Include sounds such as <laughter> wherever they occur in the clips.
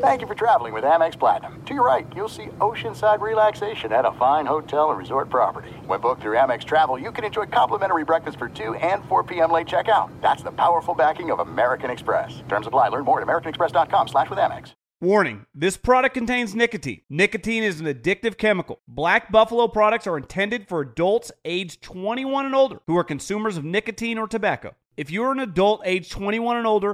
Thank you for traveling with Amex Platinum. To your right, you'll see oceanside relaxation at a fine hotel and resort property. When booked through Amex Travel, you can enjoy complimentary breakfast for 2 and 4 p.m. late checkout. That's the powerful backing of American Express. Terms apply. Learn more at americanexpress.com slash with Amex. Warning, this product contains nicotine. Nicotine is an addictive chemical. Black Buffalo products are intended for adults aged 21 and older who are consumers of nicotine or tobacco. If you're an adult age 21 and older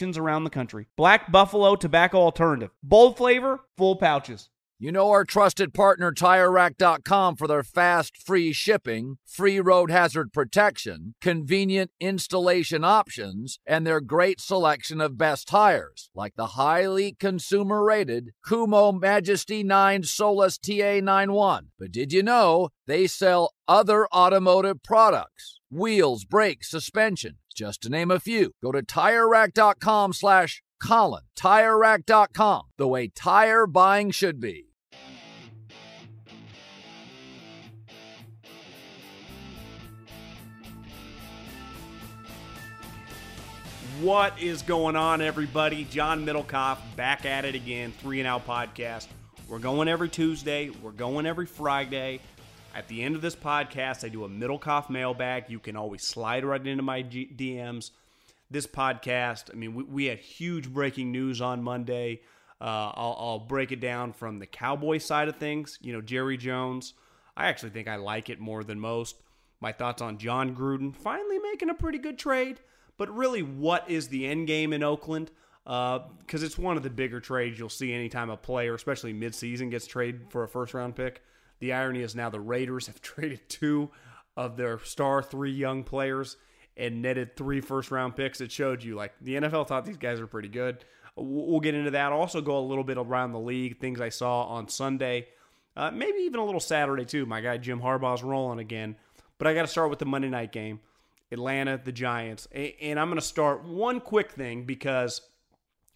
around the country. Black Buffalo Tobacco Alternative. Bold flavor, full pouches. You know our trusted partner TireRack.com for their fast, free shipping, free road hazard protection, convenient installation options, and their great selection of best tires, like the highly consumer rated Kumho Majesty 9 Solus TA91. But did you know they sell other automotive products? Wheels, brakes, suspension, just to name a few. Go to TireRack.com slash Colin. TireRack.com, the way tire buying should be. What is going on, everybody? John Middlekauff back at it again, Three and Out Podcast. We're going every Tuesday, we're going every Friday. At the end of this podcast, I do a Middlekauff mailbag. You can always slide right into my G- DMs. This podcast, I mean, we, we, had huge breaking news on Monday. Uh, I'll, I'll break it down from the Cowboy side of things. You know, Jerry Jones, I actually think I like it more than most. My thoughts on Jon Gruden finally making a pretty good trade. But really, what is the end game in Oakland? Because uh, it's one of the bigger trades you'll see anytime a player, especially midseason, gets traded for a first round pick. The irony is now the Raiders have <laughs> traded two of their star three young players and netted three first round picks. It showed you like the NFL thought these guys are pretty good. We'll get into that. Also, go a little bit around the league, things I saw on Sunday, uh, maybe even a little Saturday too. My guy Jim Harbaugh's rolling again. But I got to start with the Monday night game. Atlanta, the Giants. And I'm going to start one quick thing because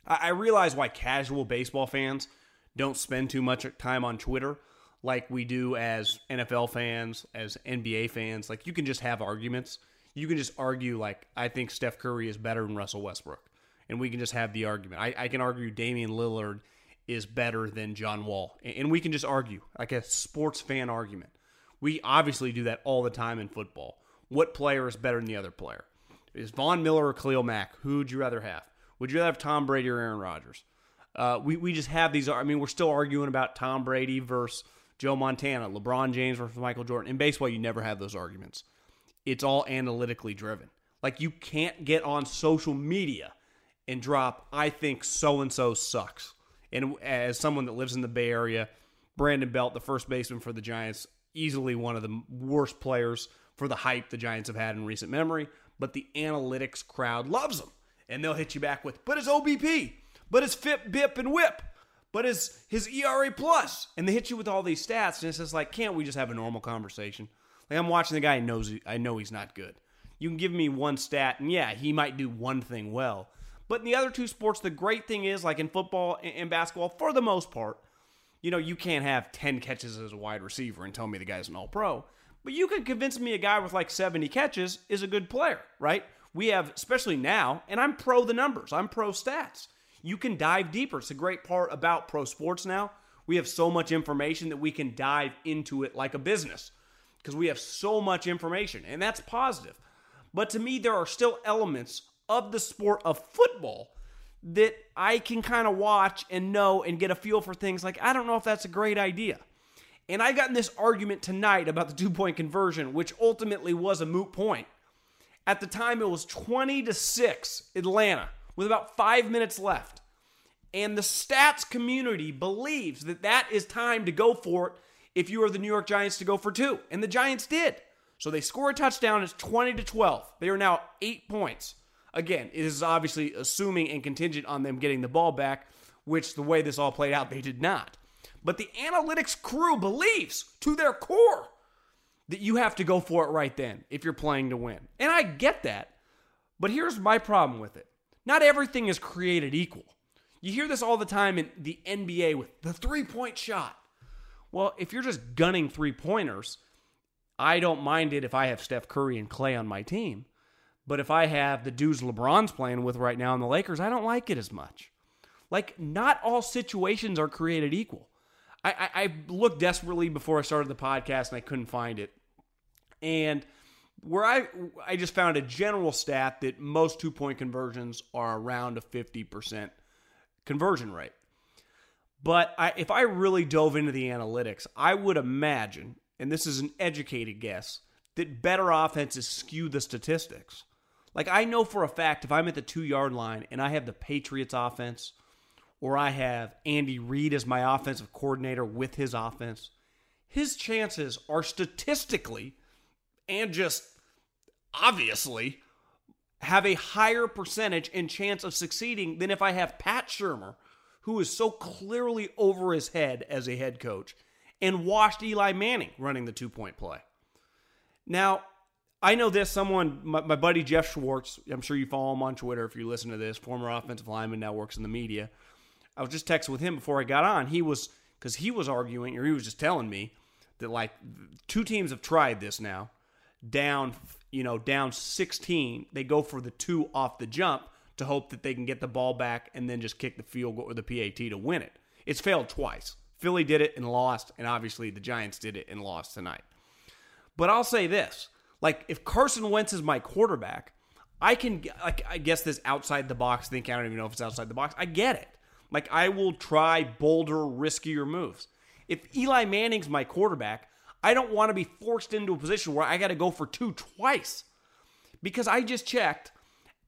I realize why casual baseball fans don't spend too much time on Twitter like we do as NFL fans, as NBA fans. Like you can just have arguments. You can just argue like I think Steph Curry is better than Russell Westbrook, and we can just have the argument. I, I can argue Damian Lillard is better than John Wall, and we can just argue like a sports fan argument. We obviously do that all the time in football what player is better than the other player. Is Von Miller or Khalil Mack? Who would you rather have? Would you rather have Tom Brady or Aaron Rodgers? Uh, we, we just have these. I mean, we're still arguing about Tom Brady versus Joe Montana, LeBron James versus Michael Jordan. In baseball, you never have those arguments. It's all analytically driven. Like, you can't get on social media and drop, I think so and so sucks. And as someone that lives in the Bay Area, Brandon Belt, the first baseman for the Giants, easily one of the worst players for the hype the Giants have had in recent memory, but the analytics crowd loves him. And they'll hit you back with, but his OBP, but his FIP, BIP, and WHIP, but his his ERA plus, and they hit you with all these stats, and it's just like, can't we just have a normal conversation? Like I'm watching the guy, and knows I know he's not good. You can give me one stat, and yeah, he might do one thing well. But in the other two sports, the great thing is, like in football and basketball, for the most part, you know, you can't have 10 catches as a wide receiver and tell me the guy's an all pro. But you can convince me a guy with like 70 catches is a good player, right? We have, especially now, and I'm pro the numbers, I'm pro stats. You can dive deeper. It's a great part about pro sports now. We have so much information that we can dive into it like a business because we have so much information, and that's positive. But to me, there are still elements of the sport of football that I can kind of watch and know and get a feel for things like I don't know if that's a great idea. And I got in this argument tonight about the two point conversion, which ultimately was a moot point. At the time, it was 20 to 6 Atlanta with about five minutes left. And the stats community believes that that is time to go for it if you are the New York Giants to go for two. And the Giants did. So they score a touchdown. It's 20 to 12. They are now eight points. Again, it is obviously assuming and contingent on them getting the ball back, which the way this all played out, they did not. But the analytics crew believes to their core that you have to go for it right then if you're playing to win. And I get that. But here's my problem with it not everything is created equal. You hear this all the time in the NBA with the three point shot. Well, if you're just gunning three pointers, I don't mind it if I have Steph Curry and Klay on my team. But if I have the dudes LeBron's playing with right now in the Lakers, I don't like it as much. Like, not all situations are created equal. I, I, I looked desperately before I started the podcast and I couldn't find it. And where I I just found a general stat that most two point conversions are around a 50% conversion rate. But I, if I really dove into the analytics, I would imagine, and this is an educated guess, that better offenses skew the statistics. Like I know for a fact if I'm at the two yard line and I have the Patriots offense, or I have Andy Reid as my offensive coordinator with his offense, his chances are statistically and just obviously have a higher percentage and chance of succeeding than if I have Pat Shurmur, who is so clearly over his head as a head coach, and watched Eli Manning running the two point play. Now, I know this. Someone, my, my, buddy Geoff Schwartz, I'm sure you follow him on Twitter if you listen to this, former offensive lineman, now works in the media. I was just texting with him before I got on. He was, because he was arguing, or he was just telling me that like two teams have tried this now down, you know, down 16, they go for the two off the jump to hope that they can get the ball back and then just kick the field goal or the PAT to win it. It's failed twice. Philly did it and lost, and obviously the Giants did it and lost tonight. But I'll say this: like if Carson Wentz is my quarterback, I can like I guess this outside the box think I don't even know if it's outside the box. I get it. Like I will try bolder, riskier moves. If Eli Manning's my quarterback, I don't want to be forced into a position where I got to go for two twice because I just checked.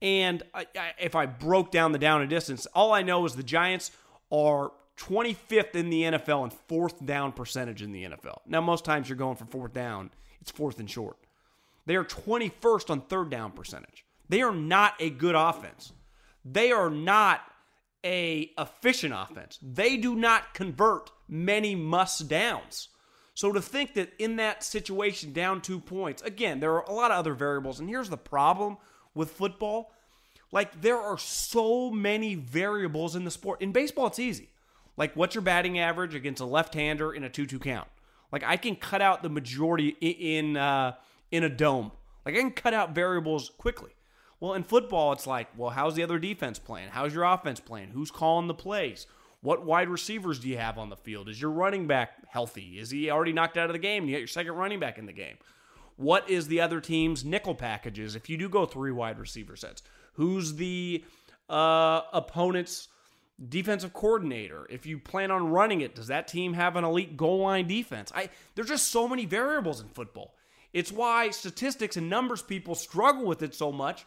And I, I, if I broke down the down and distance, all I know is the Giants are 25th in the NFL and fourth down percentage in the NFL. Now, most times you're going for fourth down, it's fourth and short. They are 21st on third down percentage. They are not a good offense. They are not a efficient offense. They do not convert many must downs. So to think that in that situation, down two points, again, there are a lot of other variables. And here's the problem with football like, there are so many variables in the sport. In baseball, it's easy. Like, what's your batting average against a left hander in a 2 2 count? Like, I can cut out the majority in, uh, in a dome. Like, I can cut out variables quickly. Well, in football, it's like, well, how's the other defense playing? How's your offense playing? Who's calling the plays? What wide receivers do you have on the field? Is your running back healthy? Is he already knocked out of the game? You got your second running back in the game. What is the other team's nickel packages if you do go three wide receiver sets? Who's the uh, opponent's defensive coordinator? If you plan on running it, does that team have an elite goal line defense? I there's just so many variables in football. It's why statistics and numbers people struggle with it so much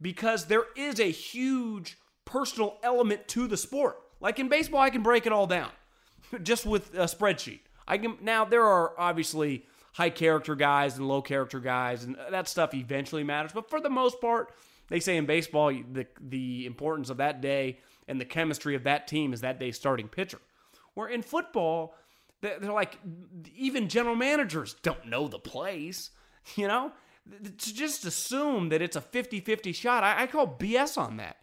because there is a huge personal element to the sport. Like in baseball, I can break it all down <laughs> just with a spreadsheet. I can now there are obviously high character guys and low character guys, and uh, that stuff eventually matters. But for the most part, they say in baseball the the importance of that day and the chemistry of that team is that day's starting pitcher. Where in football, they're like even general managers don't know the plays. <laughs> You know, to just assume that it's a 50-50 shot, I, I call BS on that.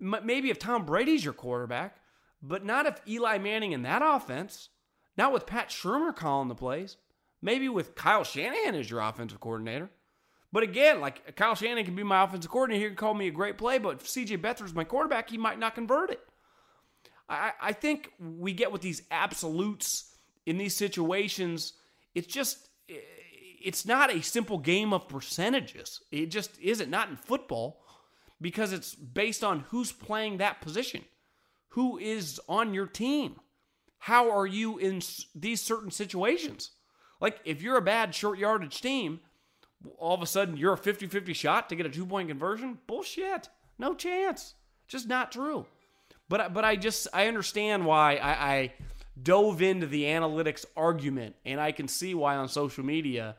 Maybe if Tom Brady's your quarterback, but not if Eli Manning in that offense, not with Pat Shurmur calling the plays, maybe with Kyle Shanahan as your offensive coordinator. But again, like Kyle Shanahan can be my offensive coordinator, he can call me a great play, but if CJ Beathard's my quarterback, he might not convert it. I, I think we get with these absolutes in these situations, it's just it's not a simple game of percentages. It just isn't, not in football because it's based on who's playing that position, who is on your team. How are you in these certain situations? Like, if you're a bad short yardage team, all of a sudden you're a 50 50 shot to get a two point conversion? Bullshit. No chance. Just not true. But, but I just, I understand why I, I dove into the analytics argument, and I can see why on social media,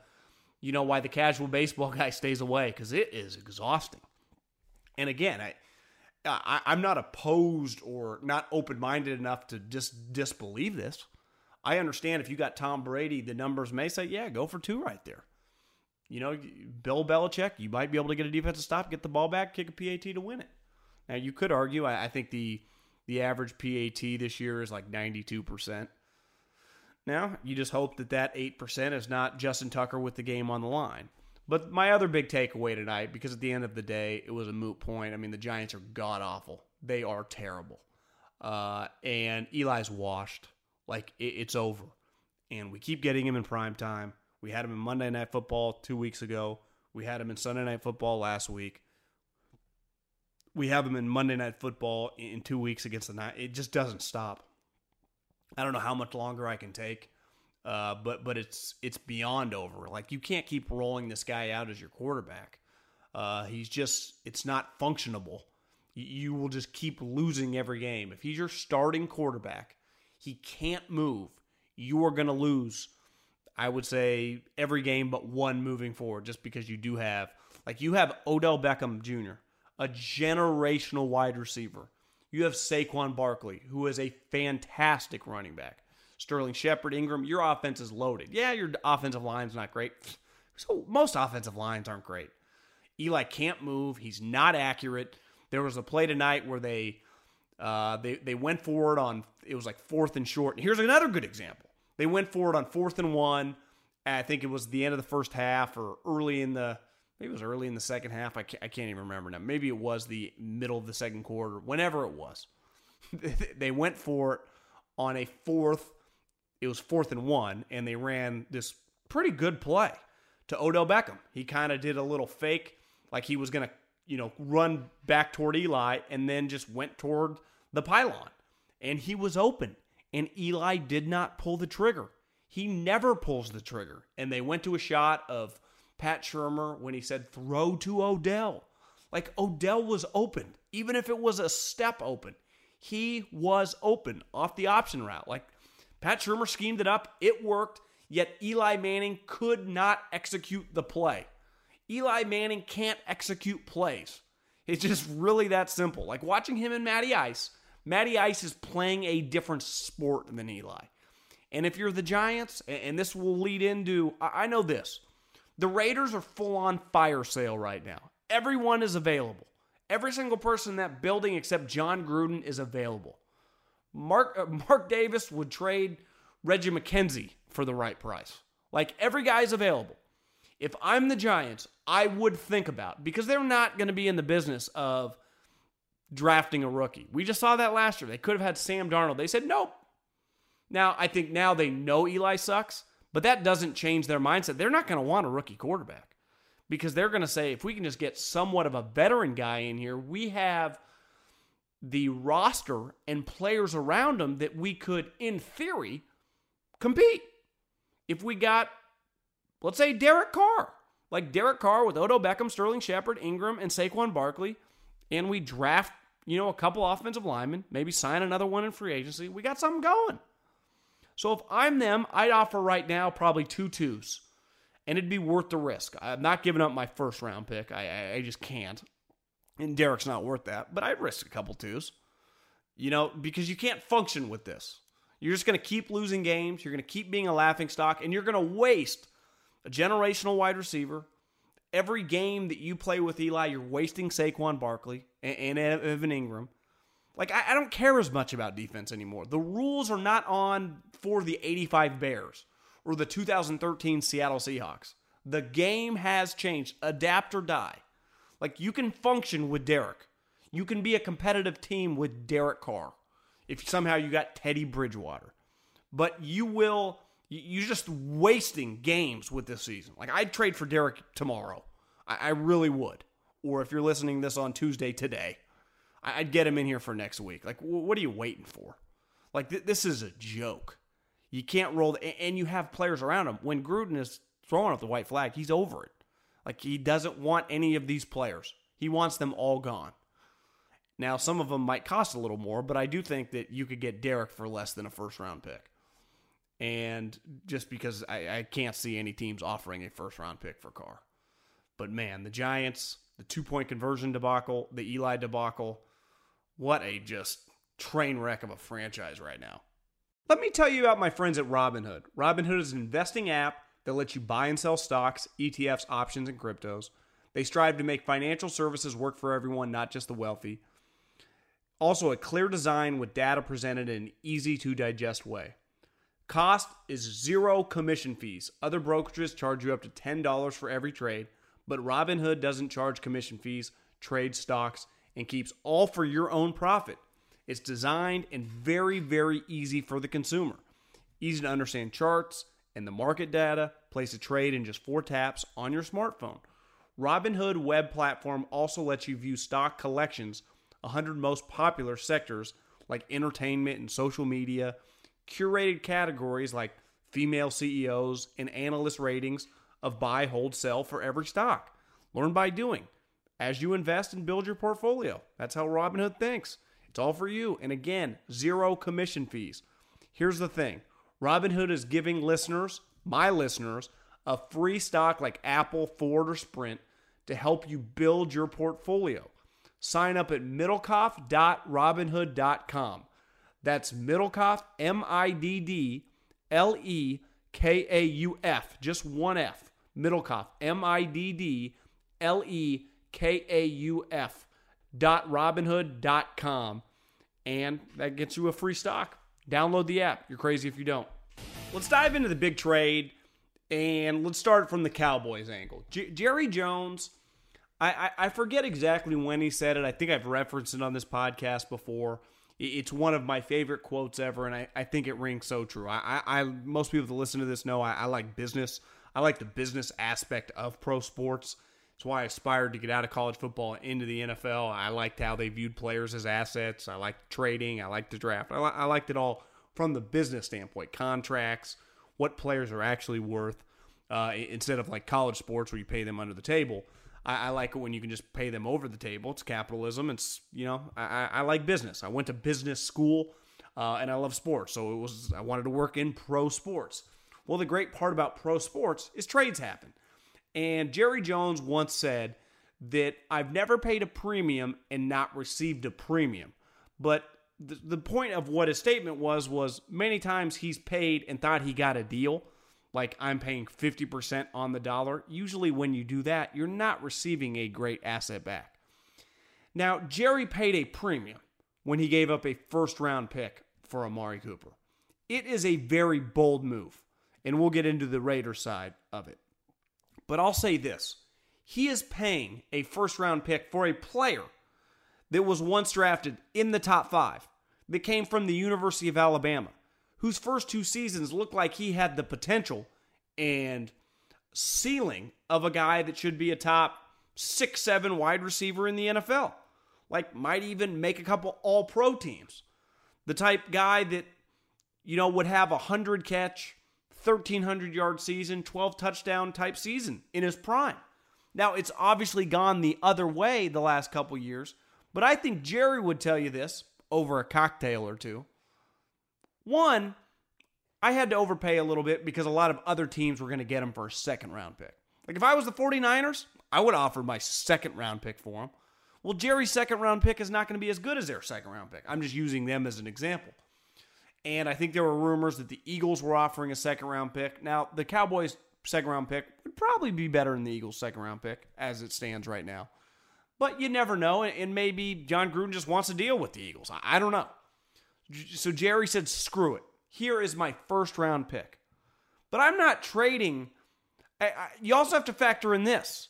you know, why the casual baseball <laughs> guy stays away because it is exhausting. And again, I, I I'm not opposed or not open minded enough to just disbelieve this. I understand if you got Tom Brady, the numbers may say, yeah, go for two right there. You know, Bill Belichick, you might be able to get a defensive stop, get the ball back, kick a PAT to win it. Now you could argue, I, I think the the average PAT this year is like 92%. Now, you just hope that that 8% is not Justin Tucker with the game on the line. But my other big takeaway tonight, because at the end of the day, it was a moot point. I mean, the Giants are god awful. They are terrible. Uh, and Eli's washed. Like, it, it's over. And we keep getting him in prime time. We had him in Monday Night Football two weeks ago. We had him in Sunday Night Football last week we have him in Monday Night Football in two weeks against the night. It just doesn't stop. I don't know how much longer I can take, uh, but but it's it's beyond over. Like you can't keep rolling this guy out as your quarterback. Uh, he's just it's not functionable. You, you will just keep losing every game. If he's your starting quarterback, he can't move. You are going to lose. I would say every game but one moving forward, just because you do have like you have Odell Beckham Jr a generational wide receiver. You have Saquon Barkley, who is a fantastic running back. Sterling Shepard, Engram, your offense is loaded. Yeah, your offensive line's not great. <sniffs> So most offensive lines aren't great. Eli can't move. He's not accurate. There was a play tonight where they uh, they they went forward on it was like fourth and short. And here's another good example. They went forward on fourth and one. I think it was the end of the first half or early in the maybe it was early in the second half. I can't, I can't even remember now. Maybe it was the middle of the second quarter, whenever it was. <laughs> they went for it on a fourth. It was fourth and one, and they ran this pretty good play to Odell Beckham. He kind of did a little fake, like he was going to, you know, run back toward Eli, and then just went toward the pylon. And he was open, and Eli did not pull the trigger. He never pulls the trigger. And they went to a shot of Pat Shurmur when he said throw to Odell. Like Odell was open, even if it was a step open. He was open off the option route. Like Pat Shurmur schemed it up, it worked, yet Eli Manning could not execute the play. Eli Manning can't execute plays. It's just really that simple. Like watching him and Matty Ice, Matty Ice is playing a different sport than Eli. And if you're the Giants, and this will lead into, I know this. The Raiders are full on fire sale right now. Everyone is available. Every single person in that building except Jon Gruden is available. Mark uh, Mark Davis would trade Reggie McKenzie for the right price. Like every guy's available. If I'm the Giants, I would think about because they're not going to be in the business of drafting a rookie. We just saw that last year. They could have had Sam Darnold. They said nope. Now I think now they know Eli sucks. But that doesn't change their mindset. They're not going to want a rookie quarterback because they're going to say, if we can just get somewhat of a veteran guy in here, we have the roster and players around them that we could, in theory, compete. If we got, let's say, Derek Carr, like Derek Carr with Odell Beckham, Sterling Shepard, Engram, and Saquon Barkley, and we draft, you know, a couple offensive linemen, maybe sign another one in free agency, we got something going. So if I'm them, I'd offer right now probably two twos, and it'd be worth the risk. I'm not giving up my first round pick. I, I, I just can't. And Derek's not worth that, but I'd risk a couple twos. You know, because you can't function with this. You're just going to keep losing games. You're going to keep being a laughing stock, and you're going to waste a generational wide receiver. Every game that you play with Eli, you're wasting Saquon Barkley and, and Evan Engram. Like, I, I don't care as much about defense anymore. The rules are not on for the 85 Bears or the 2013 Seattle Seahawks. The game has changed. Adapt or die. Like, you can function with Derek. You can be a competitive team with Derek Carr if somehow you got Teddy Bridgewater. But you will, you're just wasting games with this season. Like, I'd trade for Derek tomorrow. I, I really would. or if you're listening this on Tuesday today, I'd get him in here for next week. Like, what are you waiting for? Like, th- this is a joke. You can't roll, the, and you have players around him. When Gruden is throwing up the white flag, he's over it. Like, he doesn't want any of these players, he wants them all gone. Now, some of them might cost a little more, but I do think that you could get Derek for less than a first round pick. And just because I, I can't see any teams offering a first round pick for Carr. But man, the Giants, the two point conversion debacle, the Eli debacle, what a just train wreck of a franchise right now. Let me tell you about my friends at Robinhood. Robinhood is an investing app that lets you buy and sell stocks, ETFs, options, and cryptos. They strive to make financial services work for everyone, not just the wealthy. Also, a clear design with data presented in an easy to digest way. Cost is zero commission fees. Other brokerages charge you up to $10 for every trade, but Robinhood doesn't charge commission fees, trade stocks, and keeps all for your own profit. It's designed and very, very easy for the consumer. Easy to understand charts and the market data. Place a trade in just four taps on your smartphone. Robinhood web platform also lets you view stock collections, 100 most popular sectors like entertainment and social media, curated categories like female CEOs and analyst ratings of buy, hold, sell for every stock. Learn by doing as you invest and build your portfolio. That's how Robinhood thinks. It's all for you. And again, zero commission fees. Here's the thing Robinhood is giving listeners, my listeners, a free stock like Apple, Ford, or Sprint to help you build your portfolio. Sign up at middlekauff.robinhood.com. That's Middlekauff, M I D D L E K A U F, just one F. Middlekauff, M I D D L E K A U F dot robinhood.com. And that gets you a free stock. Download the app. You're crazy if you don't. Let's dive into the big trade and let's start from the Cowboys angle. J- Jerry Jones, I, I, I forget exactly when he said it. I think I've referenced it on this podcast before. It's one of my favorite quotes ever, and I, I think it rings so true. I, I, I most people that listen to this know I, I like business. I like the business aspect of pro sports. It's why I aspired to get out of college football into the NFL. I liked how they viewed players as assets. I liked trading. I liked the draft. I, I liked it all from the business standpoint contracts, what players are actually worth, uh, instead of like college sports where you pay them under the table. I, I, like it when you can just pay them over the table. It's capitalism. It's, you know, I, I like business. I went to business school uh, and I love sports. So it was, I wanted to work in pro sports. Well, the great part about pro sports is trades happen. And Jerry Jones once said that I've never paid a premium and not received a premium. But the, the point of what his statement was was many times he's paid and thought he got a deal. Like I'm paying 50% on the dollar. Usually, when you do that, you're not receiving a great asset back. Now, Jerry paid a premium when he gave up a first round pick for Amari Cooper. It is a very bold move, and we'll get into the Raider side of it. But I'll say this he is paying a first round pick for a player that was once drafted in the top five, that came from the University of Alabama, whose first two seasons looked like he had the potential and ceiling of a guy that should be a top six, seven wide receiver in the NFL. Like, might even make a couple all pro teams. The type guy that, you know, would have a 100 catch, 1,300 yard season, 12 touchdown type season in his prime. Now, it's obviously gone the other way the last couple years, but I think Jerry would tell you this over a cocktail or two. One, I had to overpay a little bit because a lot of other teams were going to get him for a second round pick. Like if I was the 49ers, I would offer my second round pick for him. Well, Jerry's second round pick is not going to be as good as their second round pick. I'm just using them as an example. And I think there were rumors that the Eagles were offering a second round pick. Now, the Cowboys' second round pick would probably be better than the Eagles' second round pick as it stands right now. But you never know. And maybe Jon Gruden just wants to deal with the Eagles. I don't know. So Jerry said, screw it. Here is my first round pick. But I'm not trading. I, I, you also have to factor in this.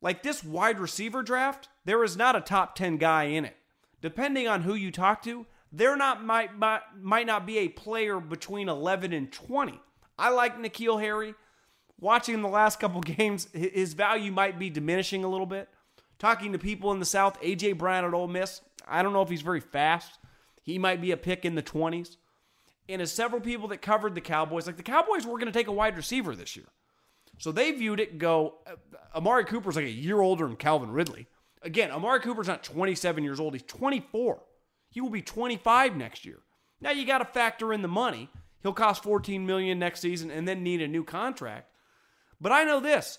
Like this wide receiver draft, there is not a top 10 guy in it. Depending on who you talk to, there not might, might might not be a player between 11 and 20. I like N'Keal Harry. Watching the last couple <laughs> games, his value might be diminishing a little bit. Talking to people in the South, A.J. Brown at Ole Miss, I don't know if he's very fast. He might be a pick in the 20s. And as several people that covered the Cowboys, like the Cowboys were going to take a wide receiver this year. So they viewed it go, uh, Amari Cooper's like a year older than Calvin Ridley. Again, Amari Cooper's not 27 years old, he's 24. He will be 25 next year. Now you got to factor in the money. He'll cost 14 million next season and then need a new contract. But I know this.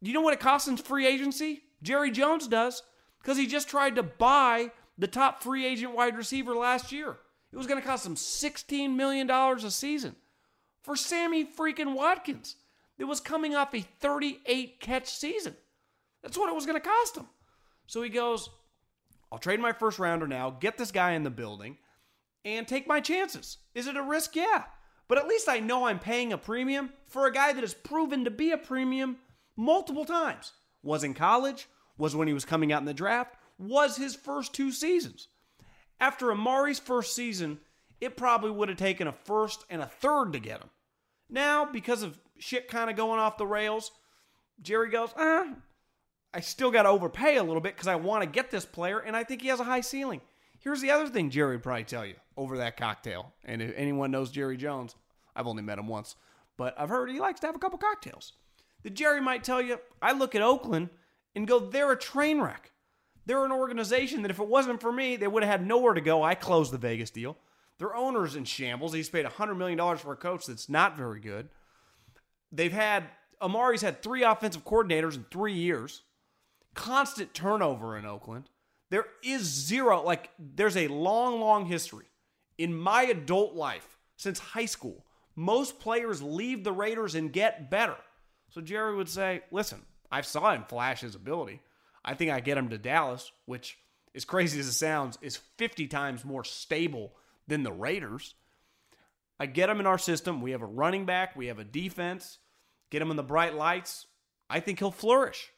You know what it costs in free agency? Jerry Jones does because he just tried to buy the top free agent wide receiver last year. It was going to cost him $16 million a season for Sammy freaking Watkins. It was coming off a 38 catch season. That's what it was going to cost him. So he goes, I'll trade my first rounder now, get this guy in the building, and take my chances. Is it a risk? Yeah. But at least I know I'm paying a premium for a guy that has proven to be a premium multiple times. Was in college, was when he was coming out in the draft, was his first two seasons. After Amari's first season, it probably would have taken a first and a third to get him. Now, because of shit kind of going off the rails, Jerry goes, ah, I still got to overpay a little bit because I want to get this player, and I think he has a high ceiling. Here's the other thing Jerry would probably tell you over that cocktail. And if anyone knows Jerry Jones, I've only met him once, but I've heard he likes to have a couple cocktails. The Jerry might tell you, I look at Oakland and go, they're a train wreck. They're an organization that if it wasn't for me, they would have had nowhere to go. I closed the Vegas deal. Their owner's in shambles. He's paid $100 million for a coach that's not very good. They've had, Amari's had three offensive coordinators in three years. Constant turnover in Oakland. There is zero, like, there's a long, long history in my adult life since high school. Most players leave the Raiders and get better. So Jerry would say, listen, I saw him flash his ability. I think I get him to Dallas, which, as crazy as it sounds, is 50 times more stable than the Raiders. I get him in our system. We have a running back, we have a defense, get him in the bright lights. I think he'll flourish.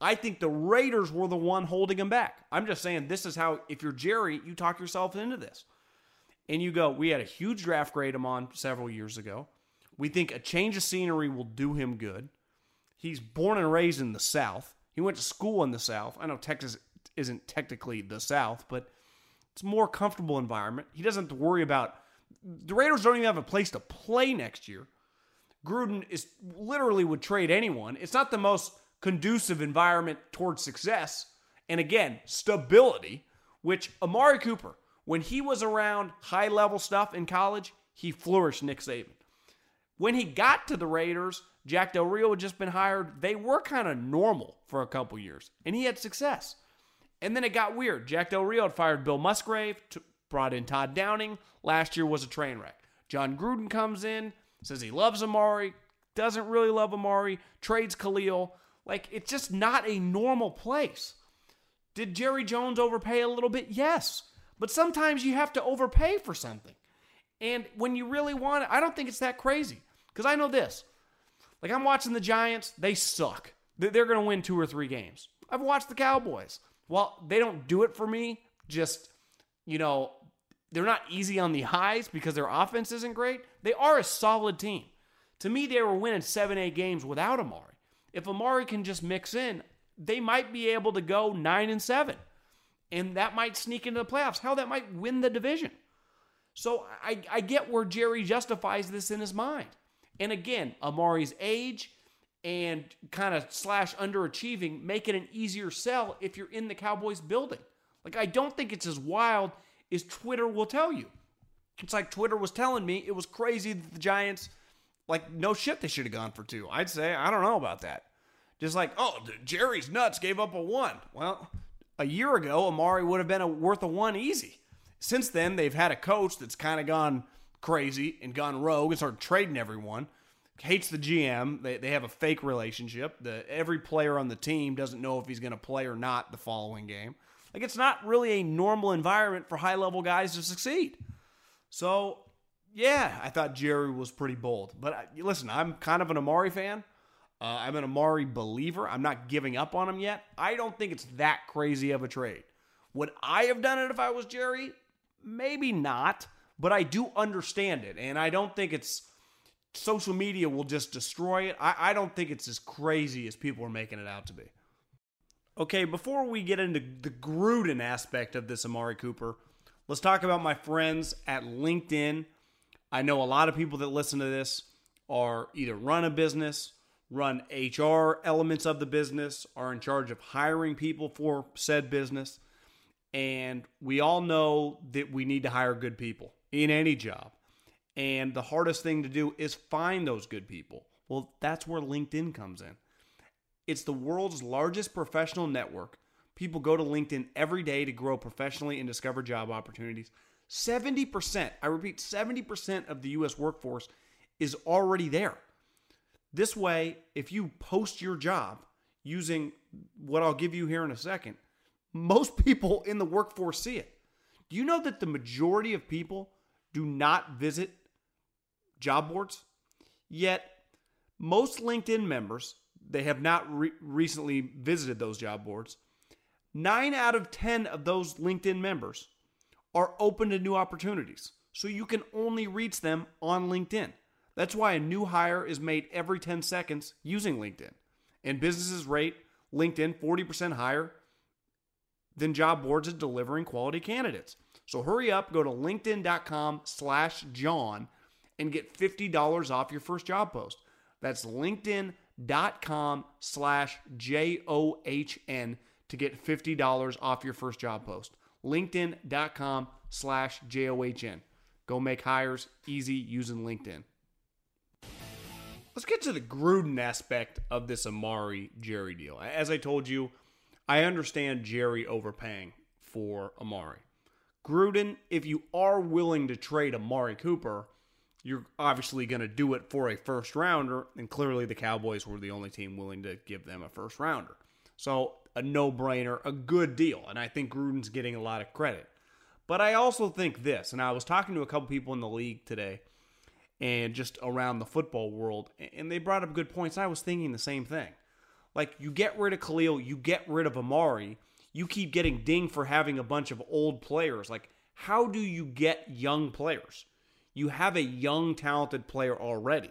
I think the Raiders were the one holding him back. I'm just saying this is how, if you're Jerry, you talk yourself into this. And you go, we had a huge draft grade him on several years ago. We think a change of scenery will do him good. He's born and raised in the South. He went to school in the South. I know Texas isn't technically the South, but it's a more comfortable environment. He doesn't have to worry about the Raiders don't even have a place to play next year. Gruden is literally would trade anyone. It's not the most conducive environment towards success. And again, stability, which Amari Cooper, when he was around high level stuff in college, he flourished Nick Saban. When he got to the Raiders, Jack Del Rio had just been hired. They were kind of normal for a couple years, and he had success. And then it got weird. Jack Del Rio had fired Bill Musgrave, brought in Todd Downing. Last year was a train wreck. Jon Gruden comes in, says he loves Amari, doesn't really love Amari, trades Khalil. Like, it's just not a normal place. Did Jerry Jones overpay a little bit? Yes. But sometimes you have to overpay for something. And when you really want it, I don't think it's that crazy. Because I know this. Like, I'm watching the Giants, they suck. They're going to win two or three games. I've watched the Cowboys. Well, they don't do it for me. Just, you know, they're not easy on the highs because their offense isn't great. They are a solid team. To me, they were winning seven, eight games without Amari. If Amari can just mix in, they might be able to go nine and seven. And that might sneak into the playoffs. How that might win the division. So I, I get where Jerry justifies this in his mind. And again, Amari's age and kind of slash underachieving make it an easier sell if you're in the Cowboys building. Like, I don't think it's as wild as Twitter will tell you. It's like Twitter was telling me it was crazy that the Giants – like, no shit, they should have gone for two. I'd say, I don't know about that. Just like, oh, Jerry's nuts gave up a one. Well, a year ago, Amari would have been a, worth a one easy. Since then, they've had a coach that's kind of gone crazy and gone rogue and started trading everyone. Hates the GM. They, they have a fake relationship. The, every player on the team doesn't know if he's going to play or not the following game. Like, it's not really a normal environment for high level guys to succeed. So yeah, I thought Jerry was pretty bold. But I, listen, I'm kind of an Amari fan. Uh, I'm an Amari believer. I'm not giving up on him yet. I don't think it's that crazy of a trade. Would I have done it if I was Jerry? Maybe not, but I do understand it. And I don't think it's social media will just destroy it. I, I don't think it's as crazy as people are making it out to be. Okay, before we get into the Gruden aspect of this Amari Cooper, let's talk about my friends at LinkedIn. I know a lot of people that listen to this are either run a business, run HR elements of the business, are in charge of hiring people for said business. And we all know that we need to hire good people in any job. And the hardest thing to do is find those good people. Well, that's where LinkedIn comes in. It's the world's largest professional network. People go to LinkedIn every day to grow professionally and discover job opportunities. 70%, I repeat, 70% of the US workforce is already there. This way, if you post your job using what I'll give you here in a second, most people in the workforce see it. Do you know that the majority of people do not visit job boards? Yet, most LinkedIn members, they have not re- recently visited those job boards. Nine out of 10 of those LinkedIn members are open to new opportunities. So you can only reach them on LinkedIn. That's why a new hire is made every 10 seconds using LinkedIn. And businesses rate LinkedIn 40% higher than job boards at delivering quality candidates. So hurry up, go to linkedin.com slash John and get $50 off your first job post. That's linkedin.com slash J-O-H-N to get $50 off your first job post. linkedin.com slash J-O-H-N. Go make hires easy using LinkedIn. Let's get to the Gruden aspect of this Amari Jerry deal. As I told you, I understand Jerry overpaying for Amari. Gruden, if you are willing to trade Amari Cooper, you're obviously going to do it for a first rounder, and clearly the Cowboys were the only team willing to give them a first rounder. So, a no brainer, a good deal. And I think Gruden's getting a lot of credit. But I also think this, and I was talking to a couple people in the league today and just around the football world, and they brought up good points. I was thinking the same thing. Like, you get rid of Khalil, you get rid of Amari, you keep getting dinged for having a bunch of old players. Like, how do you get young players? You have a young, talented player already.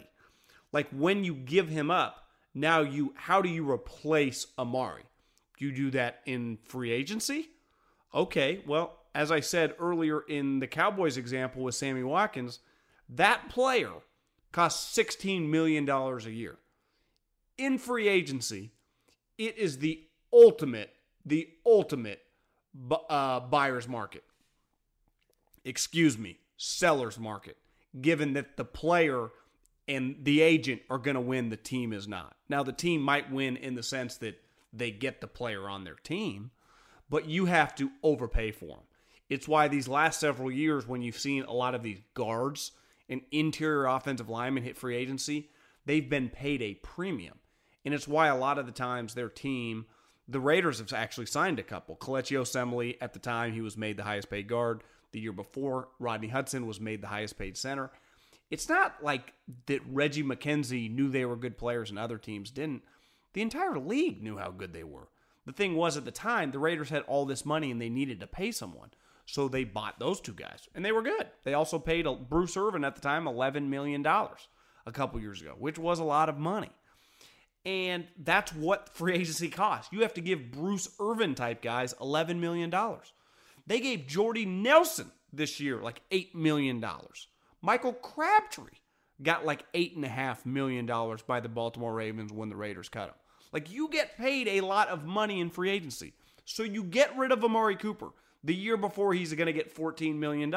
Like, when you give him up, now you, how do you replace Amari? Do you do that in free agency? Okay, well, as I said earlier in the Cowboys example with Sammy Watkins, that player costs $16 million a year. In free agency, it is the ultimate, the ultimate uh, buyer's market. Excuse me, seller's market, given that the player and the agent are going to win, the team is not. Now, the team might win in the sense that they get the player on their team, but you have to overpay for them. It's why these last several years, when you've seen a lot of these guards and interior offensive linemen hit free agency, they've been paid a premium. And it's why a lot of the times their team, the Raiders have actually signed a couple. Kelechi Osemele, at the time, he was made the highest paid guard. The year before, Rodney Hudson was made the highest paid center. It's not like that Reggie McKenzie knew they were good players and other teams didn't. The entire league knew how good they were. The thing was, at the time, the Raiders had all this money and they needed to pay someone. So they bought those two guys, and they were good. They also paid Bruce Irvin at the time $11 million a couple years ago, which was a lot of money. And that's what free agency costs. You have to give Bruce Irvin type guys $11 million. They gave Jordy Nelson this year like $8 million. Michael Crabtree got like $8.5 million by the Baltimore Ravens when the Raiders cut him. Like you get paid a lot of money in free agency. So you get rid of Amari Cooper. The year before, he's going to get $14 million.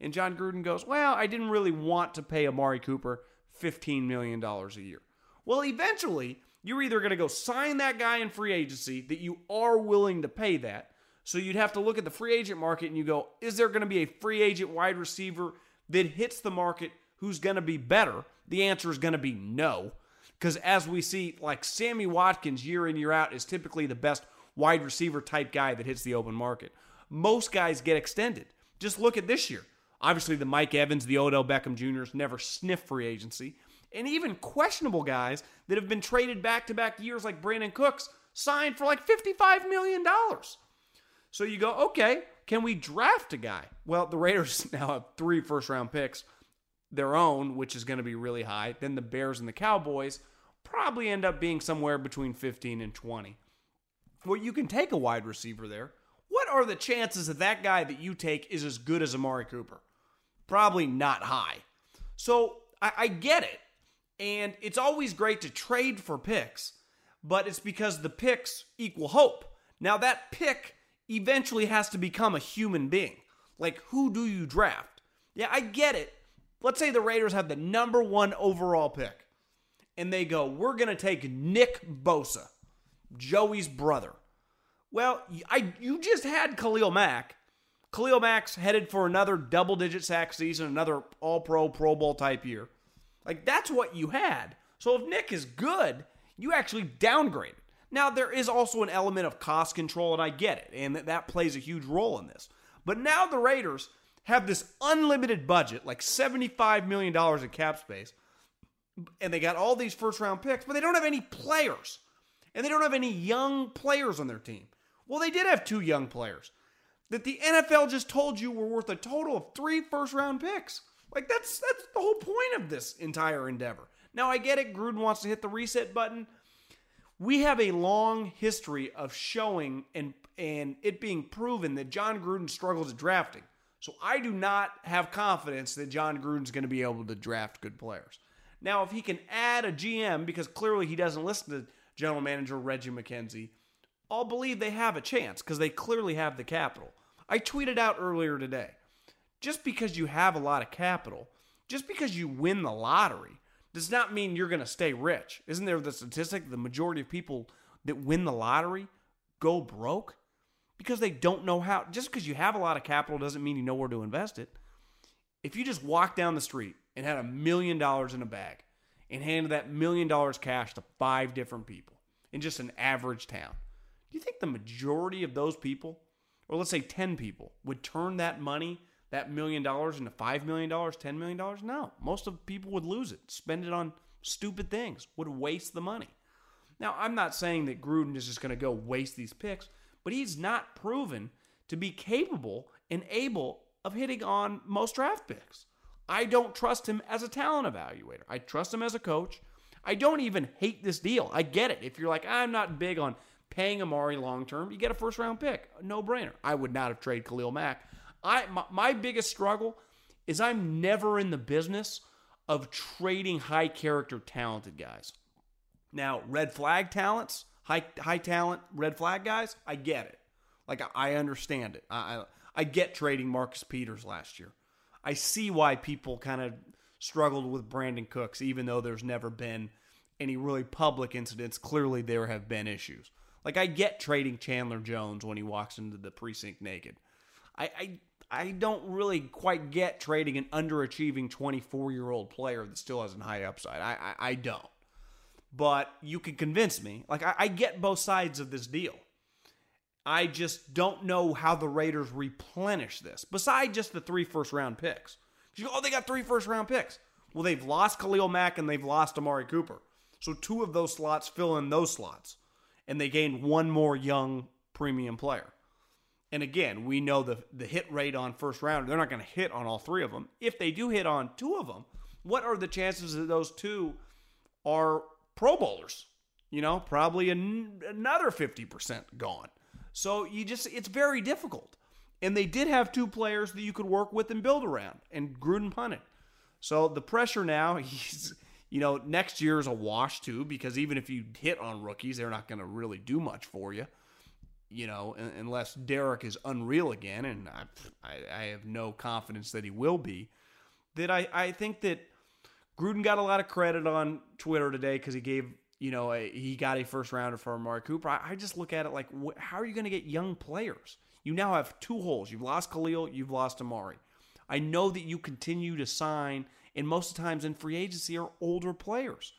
And Jon Gruden goes, Well, I didn't really want to pay Amari Cooper $15 million a year. Well, eventually, you're either going to go sign that guy in free agency that you are willing to pay that. So you'd have to look at the free agent market and you go, Is there going to be a free agent wide receiver that hits the market who's going to be better? The answer is going to be no. Because as we see, like Sammy Watkins year in, year out is typically the best wide receiver type guy that hits the open market. Most guys get extended. Just look at this year. Obviously, the Mike Evans, the Odell Beckham Jr.'s never sniff free agency. And even questionable guys that have been traded back to back years, like Brandin Cooks, signed for like $55 million. So you go, okay, can we draft a guy? Well, the Raiders <laughs> now have three first round picks, their own, which is going to be really high. Then the Bears and the Cowboys probably end up being somewhere between 15 and 20. well, you can take a wide receiver there. What are the chances that that guy that you take is as good as Amari Cooper? Probably not high. So I, I get it. And it's always great to trade for picks, but it's because the picks equal hope. Now, that pick eventually has to become a human being. Like, who do you draft? Yeah, I get it. Let's say the Raiders have the number one overall pick, and they go, We're going to take Nick Bosa, Joey's brother. Well, I you just had Khalil Mack. Khalil Mack's headed for another double digit sack season, another all pro, Pro Bowl type year. Like, that's what you had. So if Nick is good, you actually downgrade. Now, there is also an element of cost control, and I get it, and that, that plays a huge role in this. But now the Raiders have this unlimited budget, like $75 million in cap space, and they got all these first round picks, but they don't have any players. And they don't have any young players on their team. Well, they did have two young players that the NFL just told you were worth a total of three first round picks. Like that's that's the whole point of this entire endeavor. Now I get it, Gruden wants to hit the reset button. We have a long history of showing and and it being proven that Jon Gruden struggles at drafting. So I do not have confidence that Jon Gruden's going to be able to draft good players. Now, if he can add a GM, because clearly he doesn't listen to general manager Reggie McKenzie, I'll believe they have a chance because they clearly have the capital. I tweeted out earlier today just because you have a lot of capital, just because you win the lottery, does not mean you're going to stay rich. Isn't there the statistic the majority of people that win the lottery go broke because they don't know how? Just because you have a lot of capital doesn't mean you know where to invest it. If you just walk down the street and had a million dollars in a bag and handed that million dollars cash to five different people in just an average town, do you think the majority of those people, or let's say 10 people, would turn that money that million dollars into five million dollars, ten million dollars? No. Most of people would lose it, spend it on stupid things, would waste the money. Now, I'm not saying that Gruden is just going to go waste these picks, but he's not proven to be capable and able of hitting on most draft picks. I don't trust him as a talent evaluator. I trust him as a coach. I don't even hate this deal. I get it. If you're like, I'm not big on paying Amari long term, you get a first round pick. No brainer. I would not have traded Khalil Mack I my, my biggest struggle is I'm never in the business of trading high character talented guys. Now, red flag talents, high high talent red flag guys, I get it. Like I understand it. I I, I get trading Marcus Peters last year. I see why people kind of struggled with Brandin Cooks, even though there's never been any really public incidents. Clearly, there have been issues. Like I get trading Chandler Jones when he walks into the precinct naked. I, I I don't really quite get trading an underachieving 24 year old player that still has a high upside. I, I, I don't. But you can convince me. Like, I, I get both sides of this deal. I just don't know how the Raiders replenish this, besides just the three first round picks. You go, oh, they got three first round picks. Well, they've lost Khalil Mack and they've lost Amari Cooper. So two of those slots fill in those slots. And they gain one more young premium player. And again, we know the the hit rate on first round. They're not going to hit on all three of them. If they do hit on two of them, what are the chances that those two are Pro Bowlers? You know, probably an, another fifty percent gone. So you just it's very difficult. And they did have two players that you could work with and build around, and Gruden punted. So the pressure now, <laughs> he's you know, next year is a wash too, because even if you hit on rookies, they're not going to really do much for you you know, unless Derek is unreal again, and I, I, have no confidence that he will be, that I, I think that Gruden got a lot of credit on Twitter today because he gave, you know, a, he got a first rounder for Amari Cooper. I, I just look at it like, wh- how are you going to get young players? You now have two holes. You've lost Khalil, you've lost Amari. I know that you continue to sign, and most of the times in free agency are older players.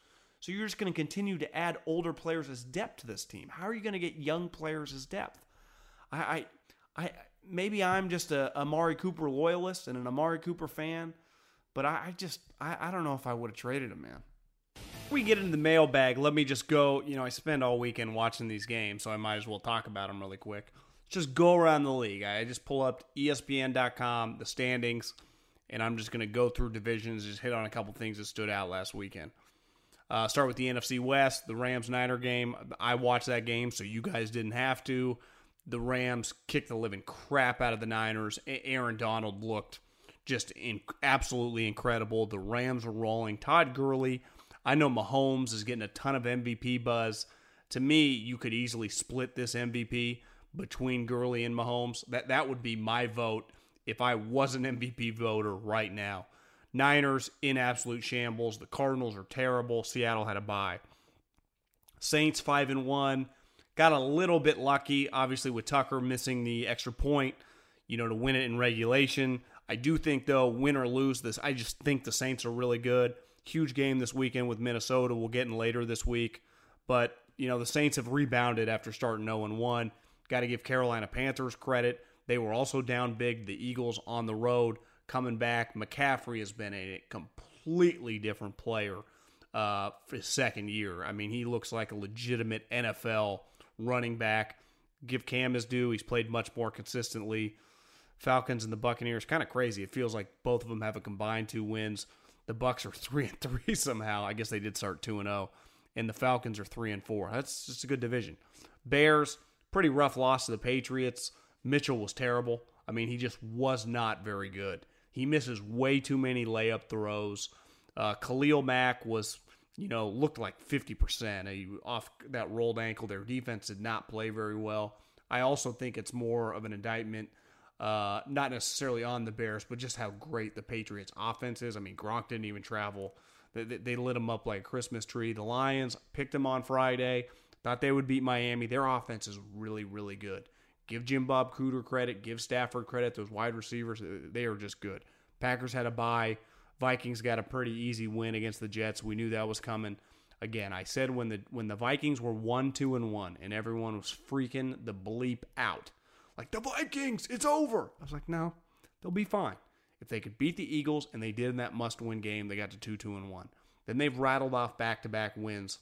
So you're just going to continue to add older players as depth to this team. How are you going to get young players as depth? I, I, I maybe I'm just a Amari Cooper loyalist and an Amari Cooper fan, but I, I just I, I don't know if I would have traded him, man. We get into the mailbag, let me just go. You know, I spend all weekend watching these games, so I might as well talk about them really quick. Just go around the league. I just pull up ESPN.com, the standings, and I'm just going to go through divisions, just hit on a couple things that stood out last weekend. Uh, start with the NFC West, the Rams Niner game. I watched that game, so you guys didn't have to. The Rams kicked the living crap out of the Niners. Aaron Donald looked just in, absolutely incredible. The Rams were rolling. Todd Gurley, I know Mahomes is getting a ton of MVP buzz. To me, you could easily split this MVP between Gurley and Mahomes. That that would be my vote if I was an MVP voter right now. Niners in absolute shambles. The Cardinals are terrible. Seattle had a bye. Saints five and one. Got a little bit lucky, obviously, with Tucker missing the extra point, you know, to win it in regulation. I do think, though, win or lose this, I just think the Saints are really good. Huge game this weekend with Minnesota. We'll get in later this week. But, you know, the Saints have rebounded after starting 0 1. Got to give Carolina Panthers credit. They were also down big. The Eagles on the road coming back. McCaffrey has been a completely different player uh, for his second year. I mean, he looks like a legitimate NFL running back. Give Cam his due. He's played much more consistently. Falcons and the Buccaneers, kind of crazy. It feels like both of them have a combined two wins. The Bucks are <laughs> three and three somehow. I guess they did start two and zero, oh. and the Falcons are three and four. That's just a good division. Bears, pretty rough loss to the Patriots. Mitchell was terrible. I mean, he just was not very good. He misses way too many layup throws. Uh, Khalil Mack was you know, looked like 50%. He, off that rolled ankle, their defense did not play very well. I also think it's more of an indictment, uh, not necessarily on the Bears, but just how great the Patriots' offense is. I mean, Gronk didn't even travel. They, they lit them up like a Christmas tree. The Lions picked them on Friday, thought they would beat Miami. Their offense is really, really good. Give Jim Bob Cooter credit, give Stafford credit. Those wide receivers, uh, they are just good. Packers had a bye. Vikings got a pretty easy win against the Jets. We knew that was coming. Again, I said when the when the Vikings were one, two, and one, and everyone was freaking the bleep out, like the Vikings, it's over. I was like, no, they'll be fine. If they could beat the Eagles, and they did in that must-win game, they got to two, two, and one. Then they've rattled off back-to-back wins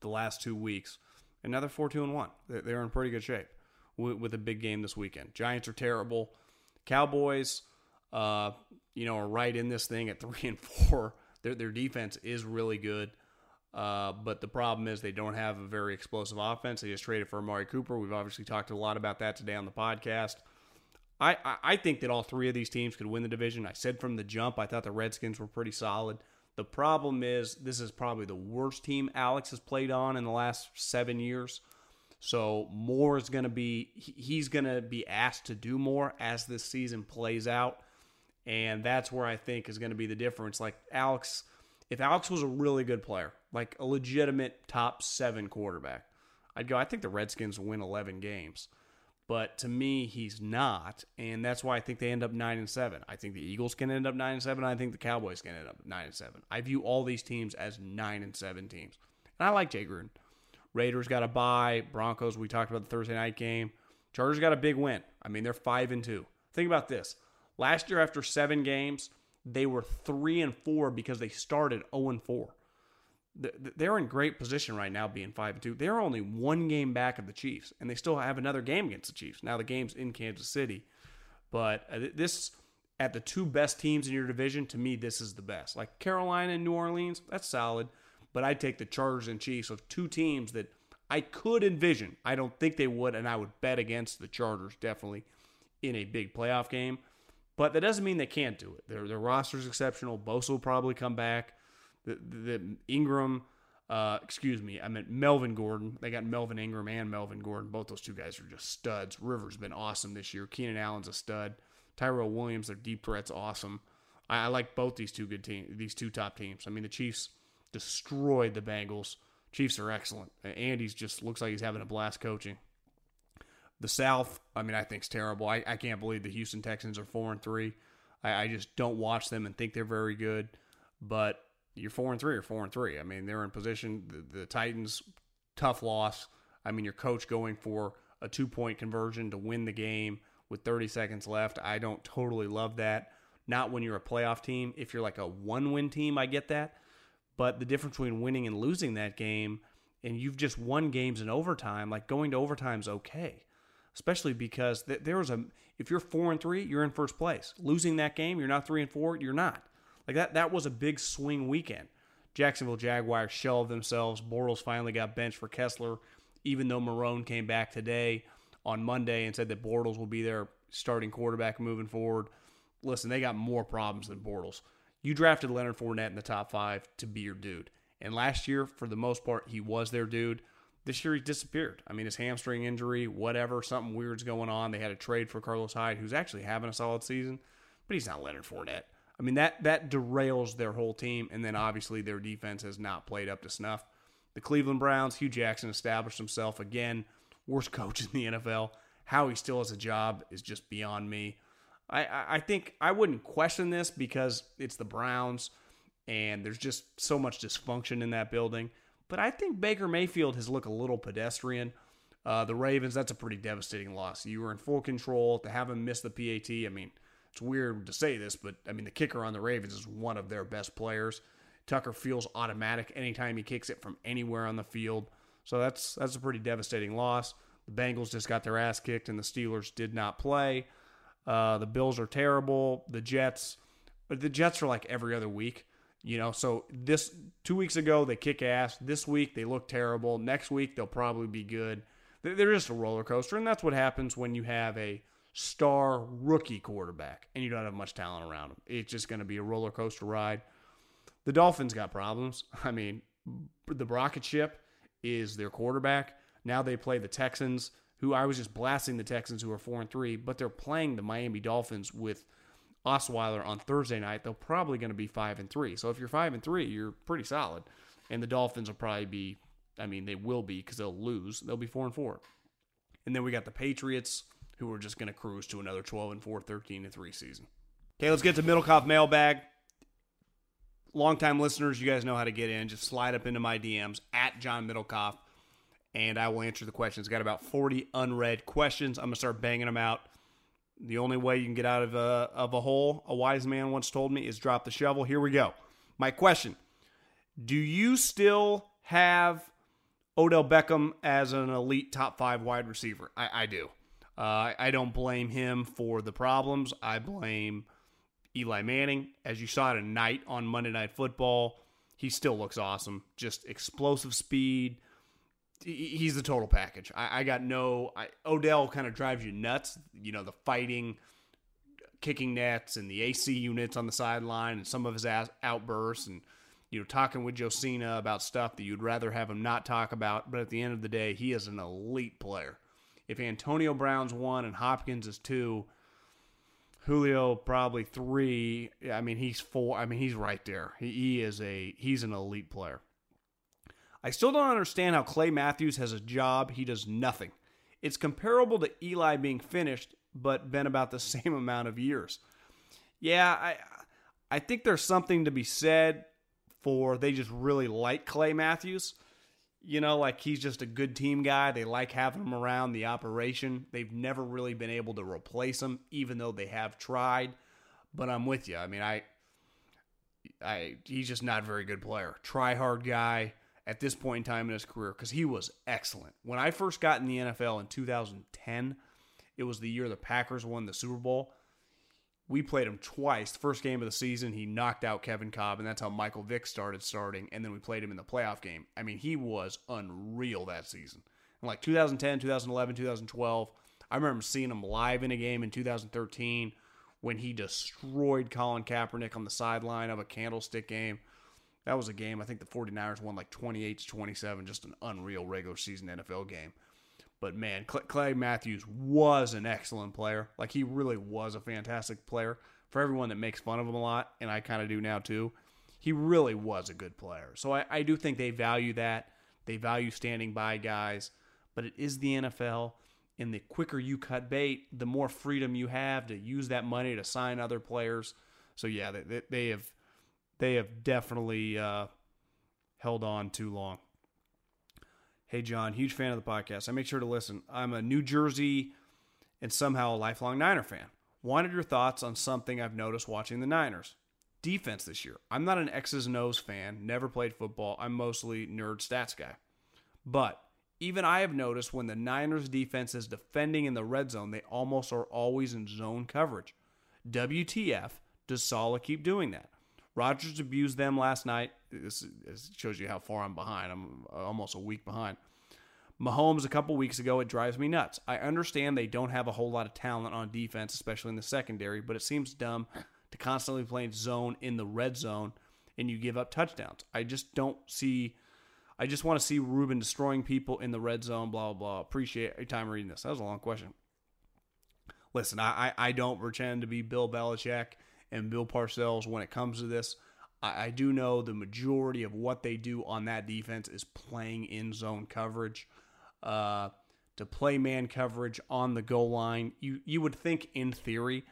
the last two weeks. Another four, two, and one. They're in pretty good shape with a big game this weekend. Giants are terrible. Cowboys uh, you know, are right in this thing at <laughs> three and four. Their their defense is really good. Uh, but the problem is they don't have a very explosive offense. They just traded for Amari Cooper. We've obviously talked a lot about that today on the podcast. I, I, I think that all three of these teams could win the division. I said from the jump, I thought the Redskins were pretty solid. The problem is this is probably the worst team Alex has played on in the last seven years. So more is going to be he's going to be asked to do more as this season plays out. And that's where I think is going to be the difference. Like Alex, if Alex was a really good player, like a legitimate top seven quarterback, I'd go, I think the Redskins win 11 games. But to me, he's not. And that's why I think they end up 9 and 7. I think the Eagles can end up 9 and 7. I think the Cowboys can end up 9 and 7. I view all these teams as 9 and 7 teams. And I like Jay Gruden. Raiders got a bye. Broncos, we talked about the Thursday night game. Chargers got a big win. I mean, they're 5 and 2. Think about this. Last year, after seven games, they were three and four because they started zero oh and four. They're in great position right now, being five and two. They're only one game back of the Chiefs, and they still have another game against the Chiefs. Now the game's in Kansas City, but uh, this at the two best teams in your division, to me, this is the best. Like Carolina and New Orleans, that's solid, but I'd take the Chargers and Chiefs of two teams that I could envision. I don't think they would, and I would bet against the Chargers definitely in a big playoff game. But that doesn't mean they can't do it. Their their roster's exceptional. Bosa will probably come back. The, the, Ingram, uh, excuse me, I meant Melvin Gordon. They got Melvin Ingram and Melvin Gordon. Both those two guys are just studs. Rivers been awesome this year. Keenan Allen's a stud. Tyrell Williams, their deep threat's awesome. I, I like both these two good teams, these two top teams. I mean, the Chiefs destroyed the Bengals. Chiefs are excellent. Andy's just looks like he's having a blast coaching. The South, I mean, I think is terrible. I, I can't believe the Houston Texans are four and three. I, I just don't watch them and think they're very good. But you're four and three or four and three. I mean, they're in position. The, the Titans, tough loss. I mean, your coach going for a two point conversion to win the game with 30 seconds left. I don't totally love that. Not when you're a playoff team. If you're like a one win team, I get that. But the difference between winning and losing that game, and you've just won games in overtime, like going to overtime is okay especially because th- there was a if you're four and three, you're in first place. Losing that game, you're not three and four, you're not. Like that that was a big swing weekend. Jacksonville Jaguars shelved themselves. Bortles finally got benched for Kessler, even though Marrone came back today on Monday and said that Bortles will be their starting quarterback moving forward. Listen, they got more problems than Bortles. You drafted Leonard Fournette in the top five to be your dude. And last year, for the most part, he was their dude. This year, he disappeared. I mean, his hamstring injury, whatever, something weird's going on. They had a trade for Carlos Hyde, who's actually having a solid season, but he's not Leonard Fournette. I mean, that that derails their whole team, and then obviously their defense has not played up to snuff. The Cleveland Browns, Hue Jackson established himself again, worst coach in the NFL. How he still has a job is just beyond me. I, I think I wouldn't question this because it's the Browns and there's just so much dysfunction in that building. But I think Baker Mayfield has looked a little pedestrian. Uh, the Ravens, that's a pretty devastating loss. You were in full control to have him miss the PAT. I mean, it's weird to say this, but I mean, the kicker on the Ravens is one of their best players. Tucker feels automatic anytime he kicks it from anywhere on the field. So that's that's a pretty devastating loss. The Bengals just got their ass kicked, and the Steelers did not play. Uh, the Bills are terrible. The Jets, but the Jets are like every other week. You know, so this two weeks ago they kick ass. This week they look terrible. Next week they'll probably be good. They're just a roller coaster, and that's what happens when you have a star rookie quarterback and you don't have much talent around him. It's just going to be a roller coaster ride. The Dolphins got problems. <laughs> I mean, the rocket ship is their quarterback. Now they play the Texans, who I was just blasting the Texans, who are four and three, but they're playing the Miami Dolphins with Osweiler on Thursday night, they're probably going to be five and three. So if you're five and three, you're pretty solid. And the Dolphins will probably be, I mean, they will be because they'll lose. They'll be four and four. And then we got the Patriots, who are just going to cruise to another 12 and 4, 13 and 3 season. Okay, let's get to Middlekauff mailbag. Longtime listeners, you guys know how to get in. Just slide up into my DMs at John Middlekauff, and I will answer the questions. Got about 40 unread questions. I'm going to start banging them out. The only way you can get out of a, of a hole, a wise man once told me, is drop the shovel. Here we go. My question Do you still have Odell Beckham as an elite top five wide receiver? I, I do. Uh, I don't blame him for the problems. I blame Eli Manning. As you saw tonight on Monday Night Football, he still looks awesome. Just explosive speed, he's the total package. I, I got no. I, Odell kind of drives you nuts. You know the fighting, kicking nets, and the AC units on the sideline, and some of his ass, outbursts, and you know talking with Josina about stuff that you'd rather have him not talk about. But at the end of the day, he is an elite player. If Antonio Brown's one and Hopkins is two, Julio probably three. I mean, he's four. I mean, he's right there. He, he is a he's an elite player. I still don't understand how Clay Matthews has a job. He does nothing. It's comparable to Eli being finished, but been about the <laughs> same amount of years. Yeah, I I think there's something to be said for they just really like Clay Matthews. You know, like he's just a good team guy. They like having him around the operation. They've never really been able to replace him, even though they have tried. But I'm with you. I mean, I, I he's just not a very good player. Try hard guy at this point in time in his career because he was excellent. When I first got in the NFL in 2010, it was the year the Packers won the Super Bowl. We played him twice. The first game of the season, he knocked out Kevin Kolb, and that's how Michael Vick started starting. And then we played him in the playoff game. I mean, he was unreal that season. In like 2010, 2011, 2012, I remember seeing him live in a game in 2013 when he destroyed Colin Kaepernick on the sideline of a candlestick game. That was a game. I think the 49ers won like 28 to 27, just an unreal regular season NFL game. But man, Clay Matthews was an excellent player. Like he really was a fantastic player. For everyone that makes fun of him a lot, and I kind of do now too, he really was a good player. So I, I do think they value that. They value standing by guys. But it is the NFL, and the quicker you cut bait, the more freedom you have to use that money to sign other players. So yeah, they, they have they have definitely uh, held on too long. Hey, John, huge fan of the podcast. I make sure to listen. I'm a New Jersey and somehow a lifelong Niner fan. Wanted your thoughts on something I've noticed watching the Niners. Defense this year. I'm not an X's and O's fan, never played football. I'm mostly nerd stats guy. But even I have noticed when the Niners defense is defending in the red zone, they almost are always in zone coverage. WTF does Saleh keep doing that? Rodgers abused them last night. This, this shows you how far I'm behind. I'm uh, almost a week behind. Mahomes a couple weeks ago, it drives me nuts. I understand they don't have a whole lot of talent on defense, especially in the secondary, but it seems dumb to constantly play zone in the red zone and you give up touchdowns. I just don't see. I just want to see Reuben destroying people in the red zone. Blah blah. blah. Appreciate your time reading this. That was a long question. Listen, I I don't pretend to be Bill Belichick and Bill Parcells when it comes to this. I, I do know the majority of what they do on that defense is playing in zone coverage. Uh, to play man coverage on the goal line, you you would think in theory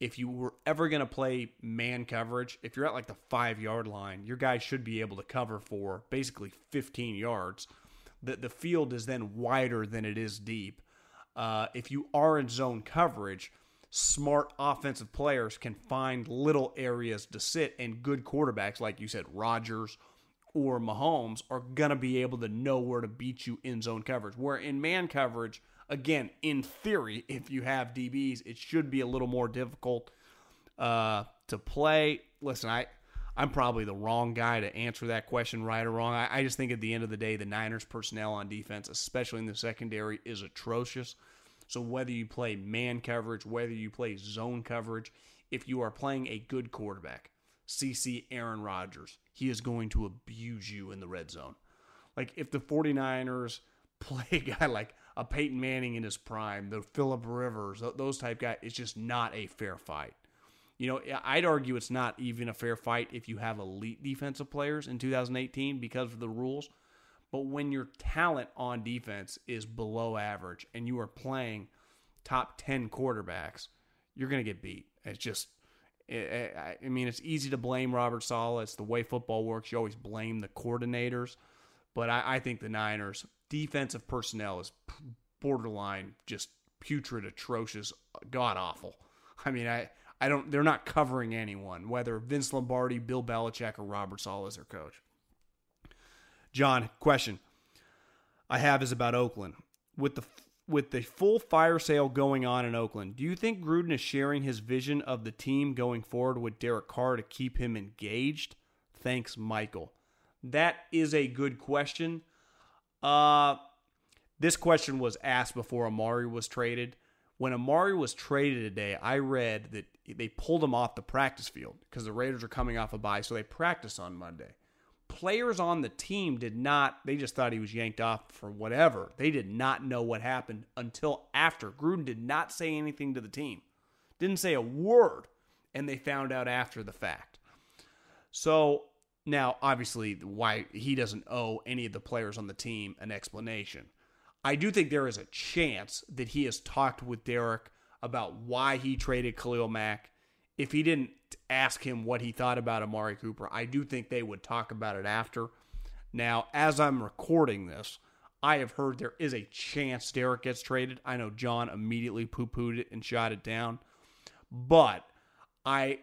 if you were ever going to play man coverage, if you're at like the five yard line, your guy should be able to cover for basically 15 yards. The, the field is then wider than it is deep. Uh, if you are in zone coverage, smart offensive players can find little areas to sit, and good quarterbacks, like you said, Rodgers or Mahomes, are going to be able to know where to beat you in zone coverage. Where in man coverage, again, in theory, if you have DBs, it should be a little more difficult uh, to play. Listen, I. I'm probably the wrong guy to answer that question, right or wrong. I, I just think at the end of the day, the Niners' personnel on defense, especially in the secondary, is atrocious. So whether you play man coverage, whether you play zone coverage, if you are playing a good quarterback, CC Aaron Rodgers, he is going to abuse you in the red zone. Like if the 49ers <laughs> play a guy like a Peyton Manning in his prime, the Philip Rivers, those type guys, it's just not a fair fight. You know, I'd argue it's not even a fair fight if you have elite defensive players in 2018 because of the rules. But when your talent on defense is below average and you are playing top 10 quarterbacks, you're going to get beat. It's just, eh, eh, I mean, it's easy to blame Robert Saleh. It's the way football works. You always blame the coordinators. But I, I think the Niners, defensive personnel is borderline just putrid, atrocious, god awful. I mean, I I don't. They're not covering anyone, whether Vince Lombardi, Bill Belichick, or Robert Saleh as their coach. John, question I have is about Oakland with the with the full fire sale going on in Oakland. Do you think Gruden is sharing his vision of the team going forward with Derek Carr to keep him engaged? Thanks, Michael. That is a good question. Uh, this question was asked before Amari was traded. When Amari was traded today, I read that they pulled him off the practice field because the Raiders are coming off a bye, so they practice on Monday. Players on the team did not, they just thought he was yanked off for whatever. They did not know what happened until after. Gruden did not say anything to the team, didn't say a word, and they found out after the fact. So now, obviously, why he doesn't owe any of the players on the team an explanation. I do think there is a chance that he has talked with Derek about why he traded Khalil Mack. If he didn't ask him what he thought about Amari Cooper, I do think they would talk about it after. Now, as I'm recording this, I have heard there is a chance Derek gets traded. I know Jon immediately poo pooed it and shot it down. But I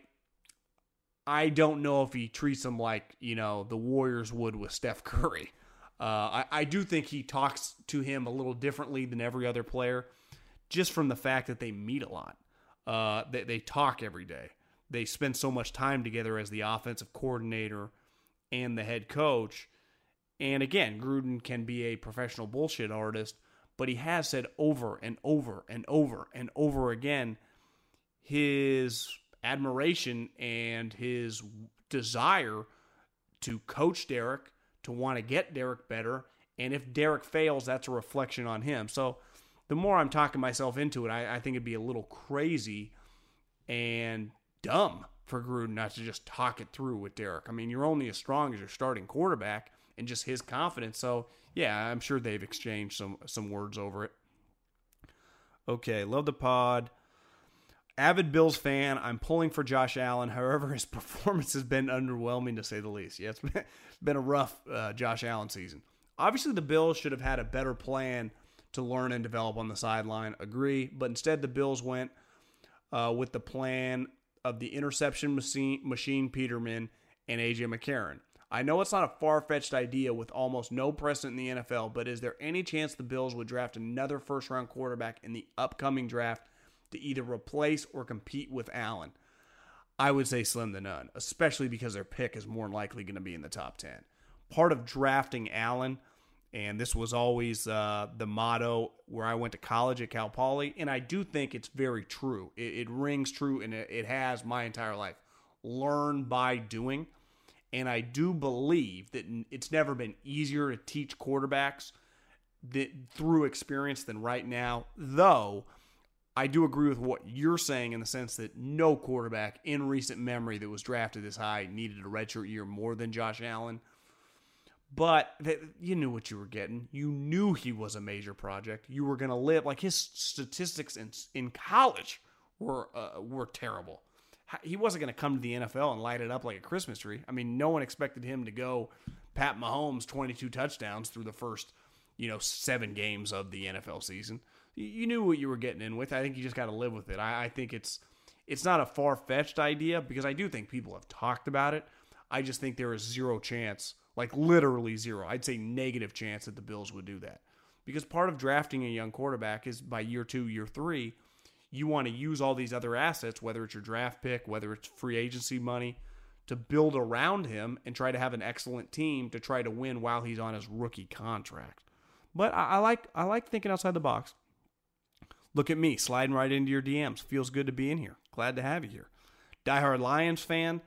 I don't know if he treats him like, you know, the Warriors would with Steph Curry. Uh, I, I do think he talks to him a little differently than every other player, just from the fact that they meet a lot. Uh, they, they talk every day. They spend so much time together as the offensive coordinator and the head coach. And again, Gruden can be a professional bullshit artist, but he has said over and over and over and over again his admiration and his desire to coach Derek, to want to get Derek better. And if Derek fails, that's a reflection on him. So the more I'm talking myself into it, I, I think it'd be a little crazy and dumb for Gruden not to just talk it through with Derek. I mean, you're only as strong as your starting quarterback and just his confidence. So yeah, I'm sure they've exchanged some some words over it. Okay, love the pod avid Bills fan. I'm pulling for Josh Allen. <laughs> However, his performance has been underwhelming to say the least. Yeah, <laughs> it's been, a rough uh, Josh Allen season. Obviously, the Bills should have had a better plan to learn and develop on the sideline. Agree, but instead the Bills went uh, with the plan of the interception machine, machine Peterman and AJ McCarron. I know it's not a far fetched idea with almost no precedent in the NFL, but is there any chance the Bills would draft another first round quarterback in the upcoming draft to either replace or compete with Allen. I would say slim to none, especially because their pick is more likely going to be in the top 10. Part of drafting Allen, and this was always uh, the motto where I went to college at Cal Poly, and I do think it's very true. It, it rings true, and it, it has my entire life. Learn by doing. And I do believe that it's never been easier to teach quarterbacks that, through experience than right now, though I do agree with what you're saying in the sense that no quarterback in recent memory that was drafted this high needed a redshirt year more than Josh Allen. But you knew what you were getting. You knew he was a major project. You were going to live like his statistics in in college were uh, were terrible. He wasn't going to come to the NFL and light it up like a Christmas tree. I mean, no one expected him to go Pat Mahomes 22 touchdowns through the first, you know, 7 games of the NFL season you knew what you were getting in with. I think you just got to live with it. I, I think it's it's not a far fetched idea because I do think people have talked about it. I just think there is zero chance, like literally zero. I'd say negative chance that the Bills would do that because part of drafting a young quarterback is by year two, year three, you want to use all these other assets, whether it's your draft pick, whether it's free agency money, to build around him and try to have an excellent team to try to win while he's on his rookie contract. But I, I like I like thinking outside the box. Look at me sliding right into your DMs. Feels good to be in here. Glad to have you here. Diehard Lions fan,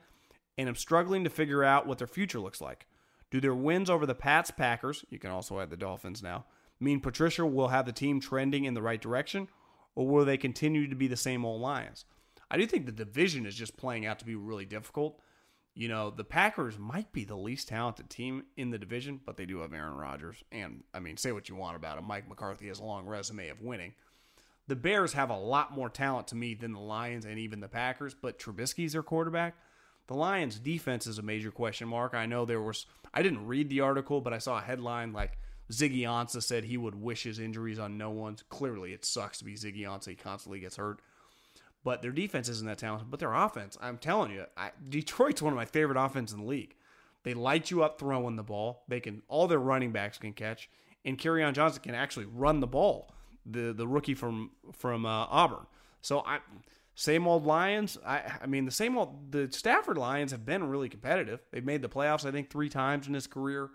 and I'm struggling to figure out what their future looks like. Do their wins over the Pats, Packers, you can also add the Dolphins now, mean Patricia will have the team trending in the right direction, or will they continue to be the same old Lions? I do think the division is just playing out to be really difficult. You know, the Packers might be the least talented team in the division, but they do have Aaron Rodgers. And, I mean, say what you want about him. Mike McCarthy has a long resume of winning. The Bears have a lot more talent to me than the Lions and even the Packers, but Trubisky's their quarterback. The Lions' defense is a major question mark. I know there was, I didn't read the article, but I saw a headline like Ziggy Ansah said he would wish his injuries on no one. Clearly, it sucks to be Ziggy Ansah. He constantly gets hurt. But their defense isn't that talented. But their offense, I'm telling you, I, Detroit's one of my favorite offenses in the league. They light you up throwing the ball. They can all their running backs can catch, and Kerryon Johnson can actually run the ball the the rookie from from uh, Auburn. So I same old Lions. I I mean the same old the Stafford Lions have been really competitive. They've made the playoffs I think three times in his career.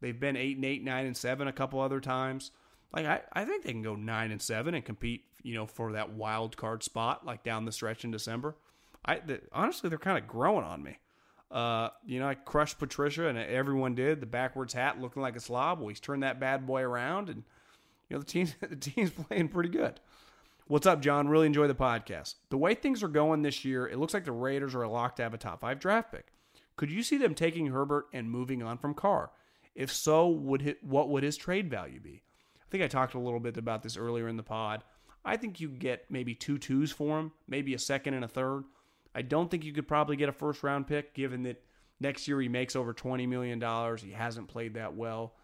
They've been eight and eight, nine and seven a couple other times. Like I, I think they can go nine and seven and compete, you know, for that wild card spot, like down the stretch in December. I the, honestly, they're kind of growing on me. Uh, you know, I crushed Patricia, and everyone did. The backwards hat looking like a slob. Well, he's turned that bad boy around, and you know, the team's <laughs> the team's playing pretty good. What's up, John? Really enjoy the podcast. The way things are going this year, it looks like the Raiders are locked to have a top five draft pick. Could you see them taking Herbert and moving on from Carr? If so, would hit, what would his trade value be? I think I talked a little bit about this earlier in the pod. I think you get maybe two twos for him, maybe a second and a third. I don't think you could probably get a first round pick, given that next year he makes over $20 million. He hasn't played that well.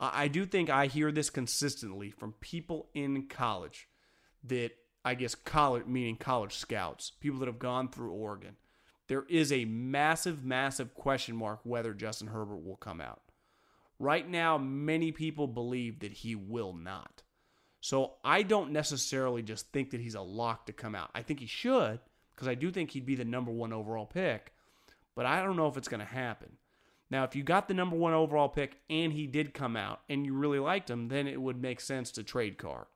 I do think I hear this consistently from people in college that I guess college, meaning college scouts, people that have gone through Oregon. There is a massive, massive question mark whether Justin Herbert will come out. Right now, many people believe that he will not. So I don't necessarily just think that he's a lock to come out. I think he should, because I do think he'd be the number one overall pick, but I don't know if it's going to happen. Now, if you got the number one overall pick and he did come out and you really liked him, then it would make sense to trade Carr.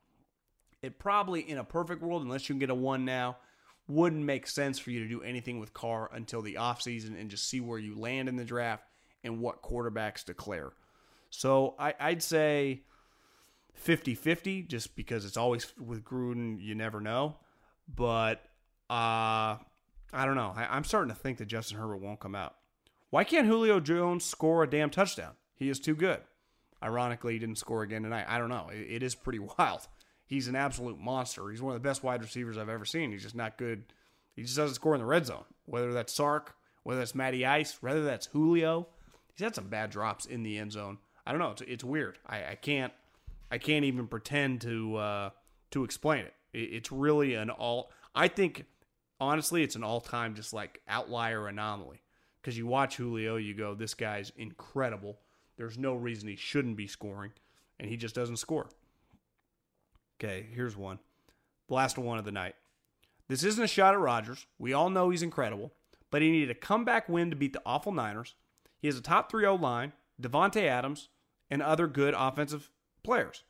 It probably, in a perfect world, unless you can get a one now, wouldn't make sense for you to do anything with Carr until the offseason and just see where you land in the draft and what quarterbacks declare. So I, would say 50 50, just because it's always with Gruden, you never know. But uh, I don't know. I, I'm starting to think that Justin Herbert won't come out. Why can't Julio Jones score a damn touchdown? He is too good. Ironically, he didn't score again tonight. I don't know. it, it is pretty <laughs> wild. He's an absolute monster. He's one of the best wide receivers I've ever seen. He's just not good. He just doesn't score in the red zone. Whether that's Sark, whether that's Matty Ice, whether that's Julio, he's had some bad drops in the end zone. I don't know. It's, it's weird. I, I can't. I can't even pretend to uh, to explain it. it. It's really an all. I think honestly, it's an all time just like outlier anomaly because you watch Julio, you go, this guy's incredible. There's no reason he shouldn't be scoring, and he just doesn't score. Okay, here's one. The last one of the night. This isn't a shot at Rodgers. We all know he's incredible, but he needed a comeback win to beat the awful Niners. He has a top 3 O line, Davante Adams, and other good offensive players.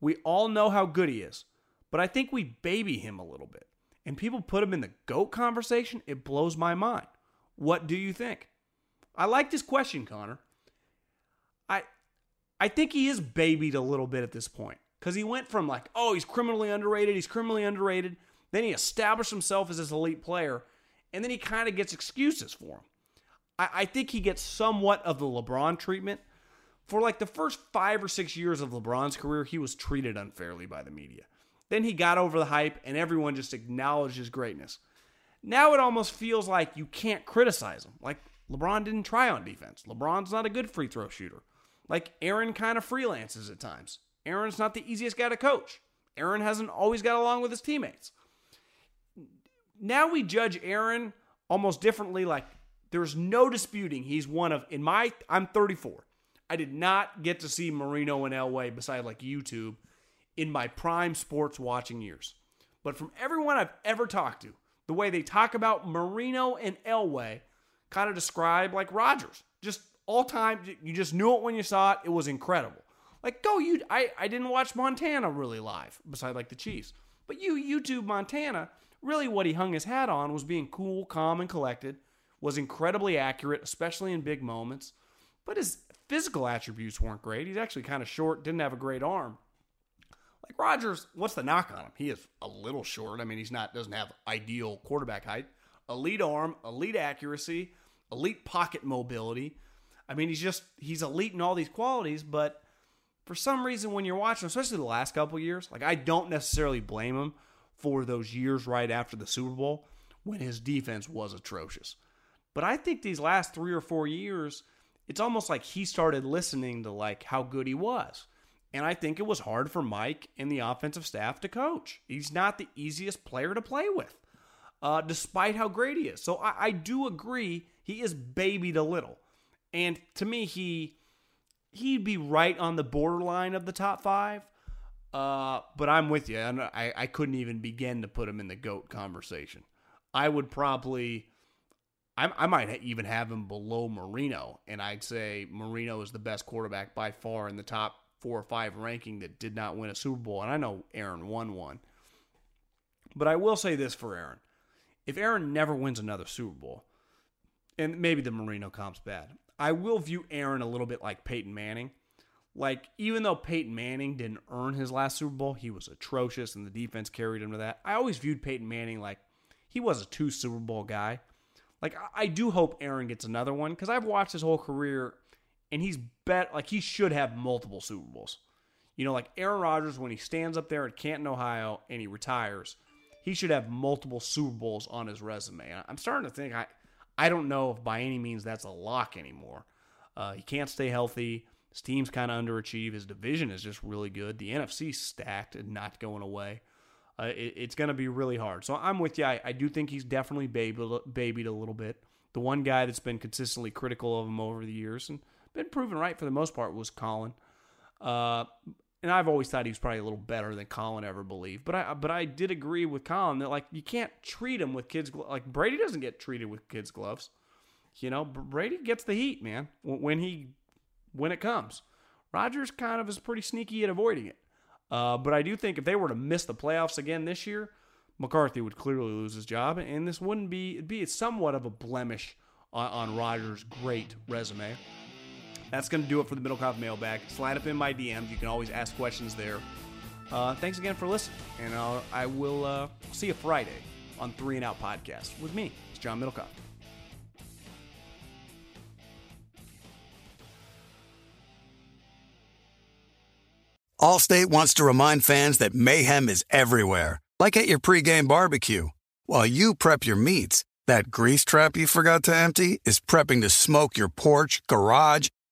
We all know how good he is, but I think we baby him a little bit. And people put him in the GOAT conversation. It blows my mind. What do you think? I like this question, Connor. I I think he is babied a little bit at this point because he went from like, oh, he's criminally underrated, he's criminally underrated. Then he established himself as this elite player, and then he kind of gets excuses for him. I, I think he gets somewhat of the LeBron treatment. For like the first five or six years of LeBron's career, he was treated unfairly by the media. Then he got over the hype, and everyone just acknowledged his greatness. Now it almost feels like you can't criticize him. Like LeBron didn't try on defense. LeBron's not a good free throw shooter. Like Aaron kind of freelances at times. Aaron's not the easiest guy to coach. Aaron hasn't always got along with his teammates. Now we judge Aaron almost differently. Like there's no disputing he's one of, in my, I'm 34. I did not get to see Marino and Elway beside like YouTube in my prime sports watching years. But from everyone I've ever talked to, the way they talk about Marino and Elway kind of describe like Rodgers. Just all time, you just knew it when you saw it. It was incredible. Like, go, you. I, I didn't watch Montana really live, beside like the Chiefs. But you, YouTube Montana, really what he hung his hat on was being cool, calm, and collected, was incredibly accurate, especially in big moments. But his physical attributes weren't great. He's actually kind of short, didn't have a great arm. Like Rodgers, what's the knock on him? He is a little short. I mean, he's not doesn't have ideal quarterback height. Elite arm, elite accuracy, elite pocket mobility. I mean, he's just he's elite in all these qualities, but for some reason when you're watching, especially the last couple years, like I don't necessarily blame him for those years right after the Super Bowl when his defense was atrocious. But I think these last 3 or 4 years, it's almost like he started listening to like how good he was. And I think it was hard for Mike and the offensive staff to coach. He's not the easiest player to play with, uh, despite how great he is. So I, I do agree he is babied a little. And to me, he he'd be right on the borderline of the top five. Uh, but I'm with you. I, I couldn't even begin to put him in the GOAT conversation. I would probably, I, I might even have him below Marino. And I'd say Marino is the best quarterback by far in the top four or five ranking that did not win a Super Bowl. And I know Aaron won one. But I will say this for Aaron. If Aaron never wins another Super Bowl, and maybe the Marino comp's bad, I will view Aaron a little bit like Peyton Manning. Like, even though Peyton Manning didn't earn his last Super Bowl, he was atrocious and the defense carried him to that. I always viewed Peyton Manning like he was a two Super Bowl guy. Like, I do hope Aaron gets another one because I've watched his whole career and he's bet like he should have multiple Super Bowls. You know, like Aaron Rodgers when he stands up there at Canton, Ohio, and he retires, he should have multiple Super Bowls on his resume. I'm starting to think I, I don't know if by any means that's a lock anymore. Uh, he can't stay healthy. His team's kind of underachieved. His division is just really good. The NFC's stacked and not going away. Uh, it, it's going to be really hard. So I'm with you. I, I do think he's definitely babied, babied a little bit. The one guy that's been consistently critical of him over the years and been proven right for the most part was Colin. Uh, and I've always thought he was probably a little better than Colin ever believed. But I but I did agree with Colin that like you can't treat him with kids like Brady doesn't get treated with kids gloves. You know, Brady gets the heat, man, when he when it comes. Rodgers kind of is pretty sneaky at avoiding it. Uh, but I do think if they were to miss the playoffs again this year, McCarthy would clearly lose his job, and this wouldn't be it'd be somewhat of a blemish on, on Rodgers' great resume. That's going to do it for the Middlekauff mailbag. Slide up in my DMs. You can always ask questions there. Uh, thanks again for listening, and I'll, I will uh, see you Friday on Three and Out Podcast with me. It's John Middlekauff. Allstate wants to remind fans that mayhem is everywhere, like at your pregame barbecue. While you prep your meats, that grease trap you forgot to empty is prepping to smoke your porch, garage,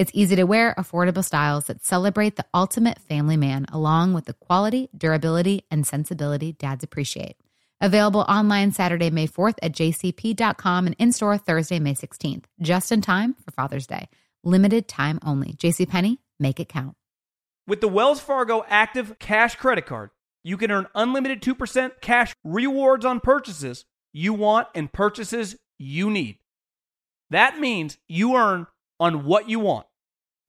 It's easy to wear, affordable styles that celebrate the ultimate family man, along with the quality, durability, and sensibility dads appreciate. Available online Saturday, May 4th at jcp.com and in store Thursday, May 16th, just in time for Father's Day. Limited time only. JCPenney, make it count. With the Wells Fargo Active Cash Credit Card, you can earn unlimited 2% cash rewards on purchases you want and purchases you need. That means you earn on what you want,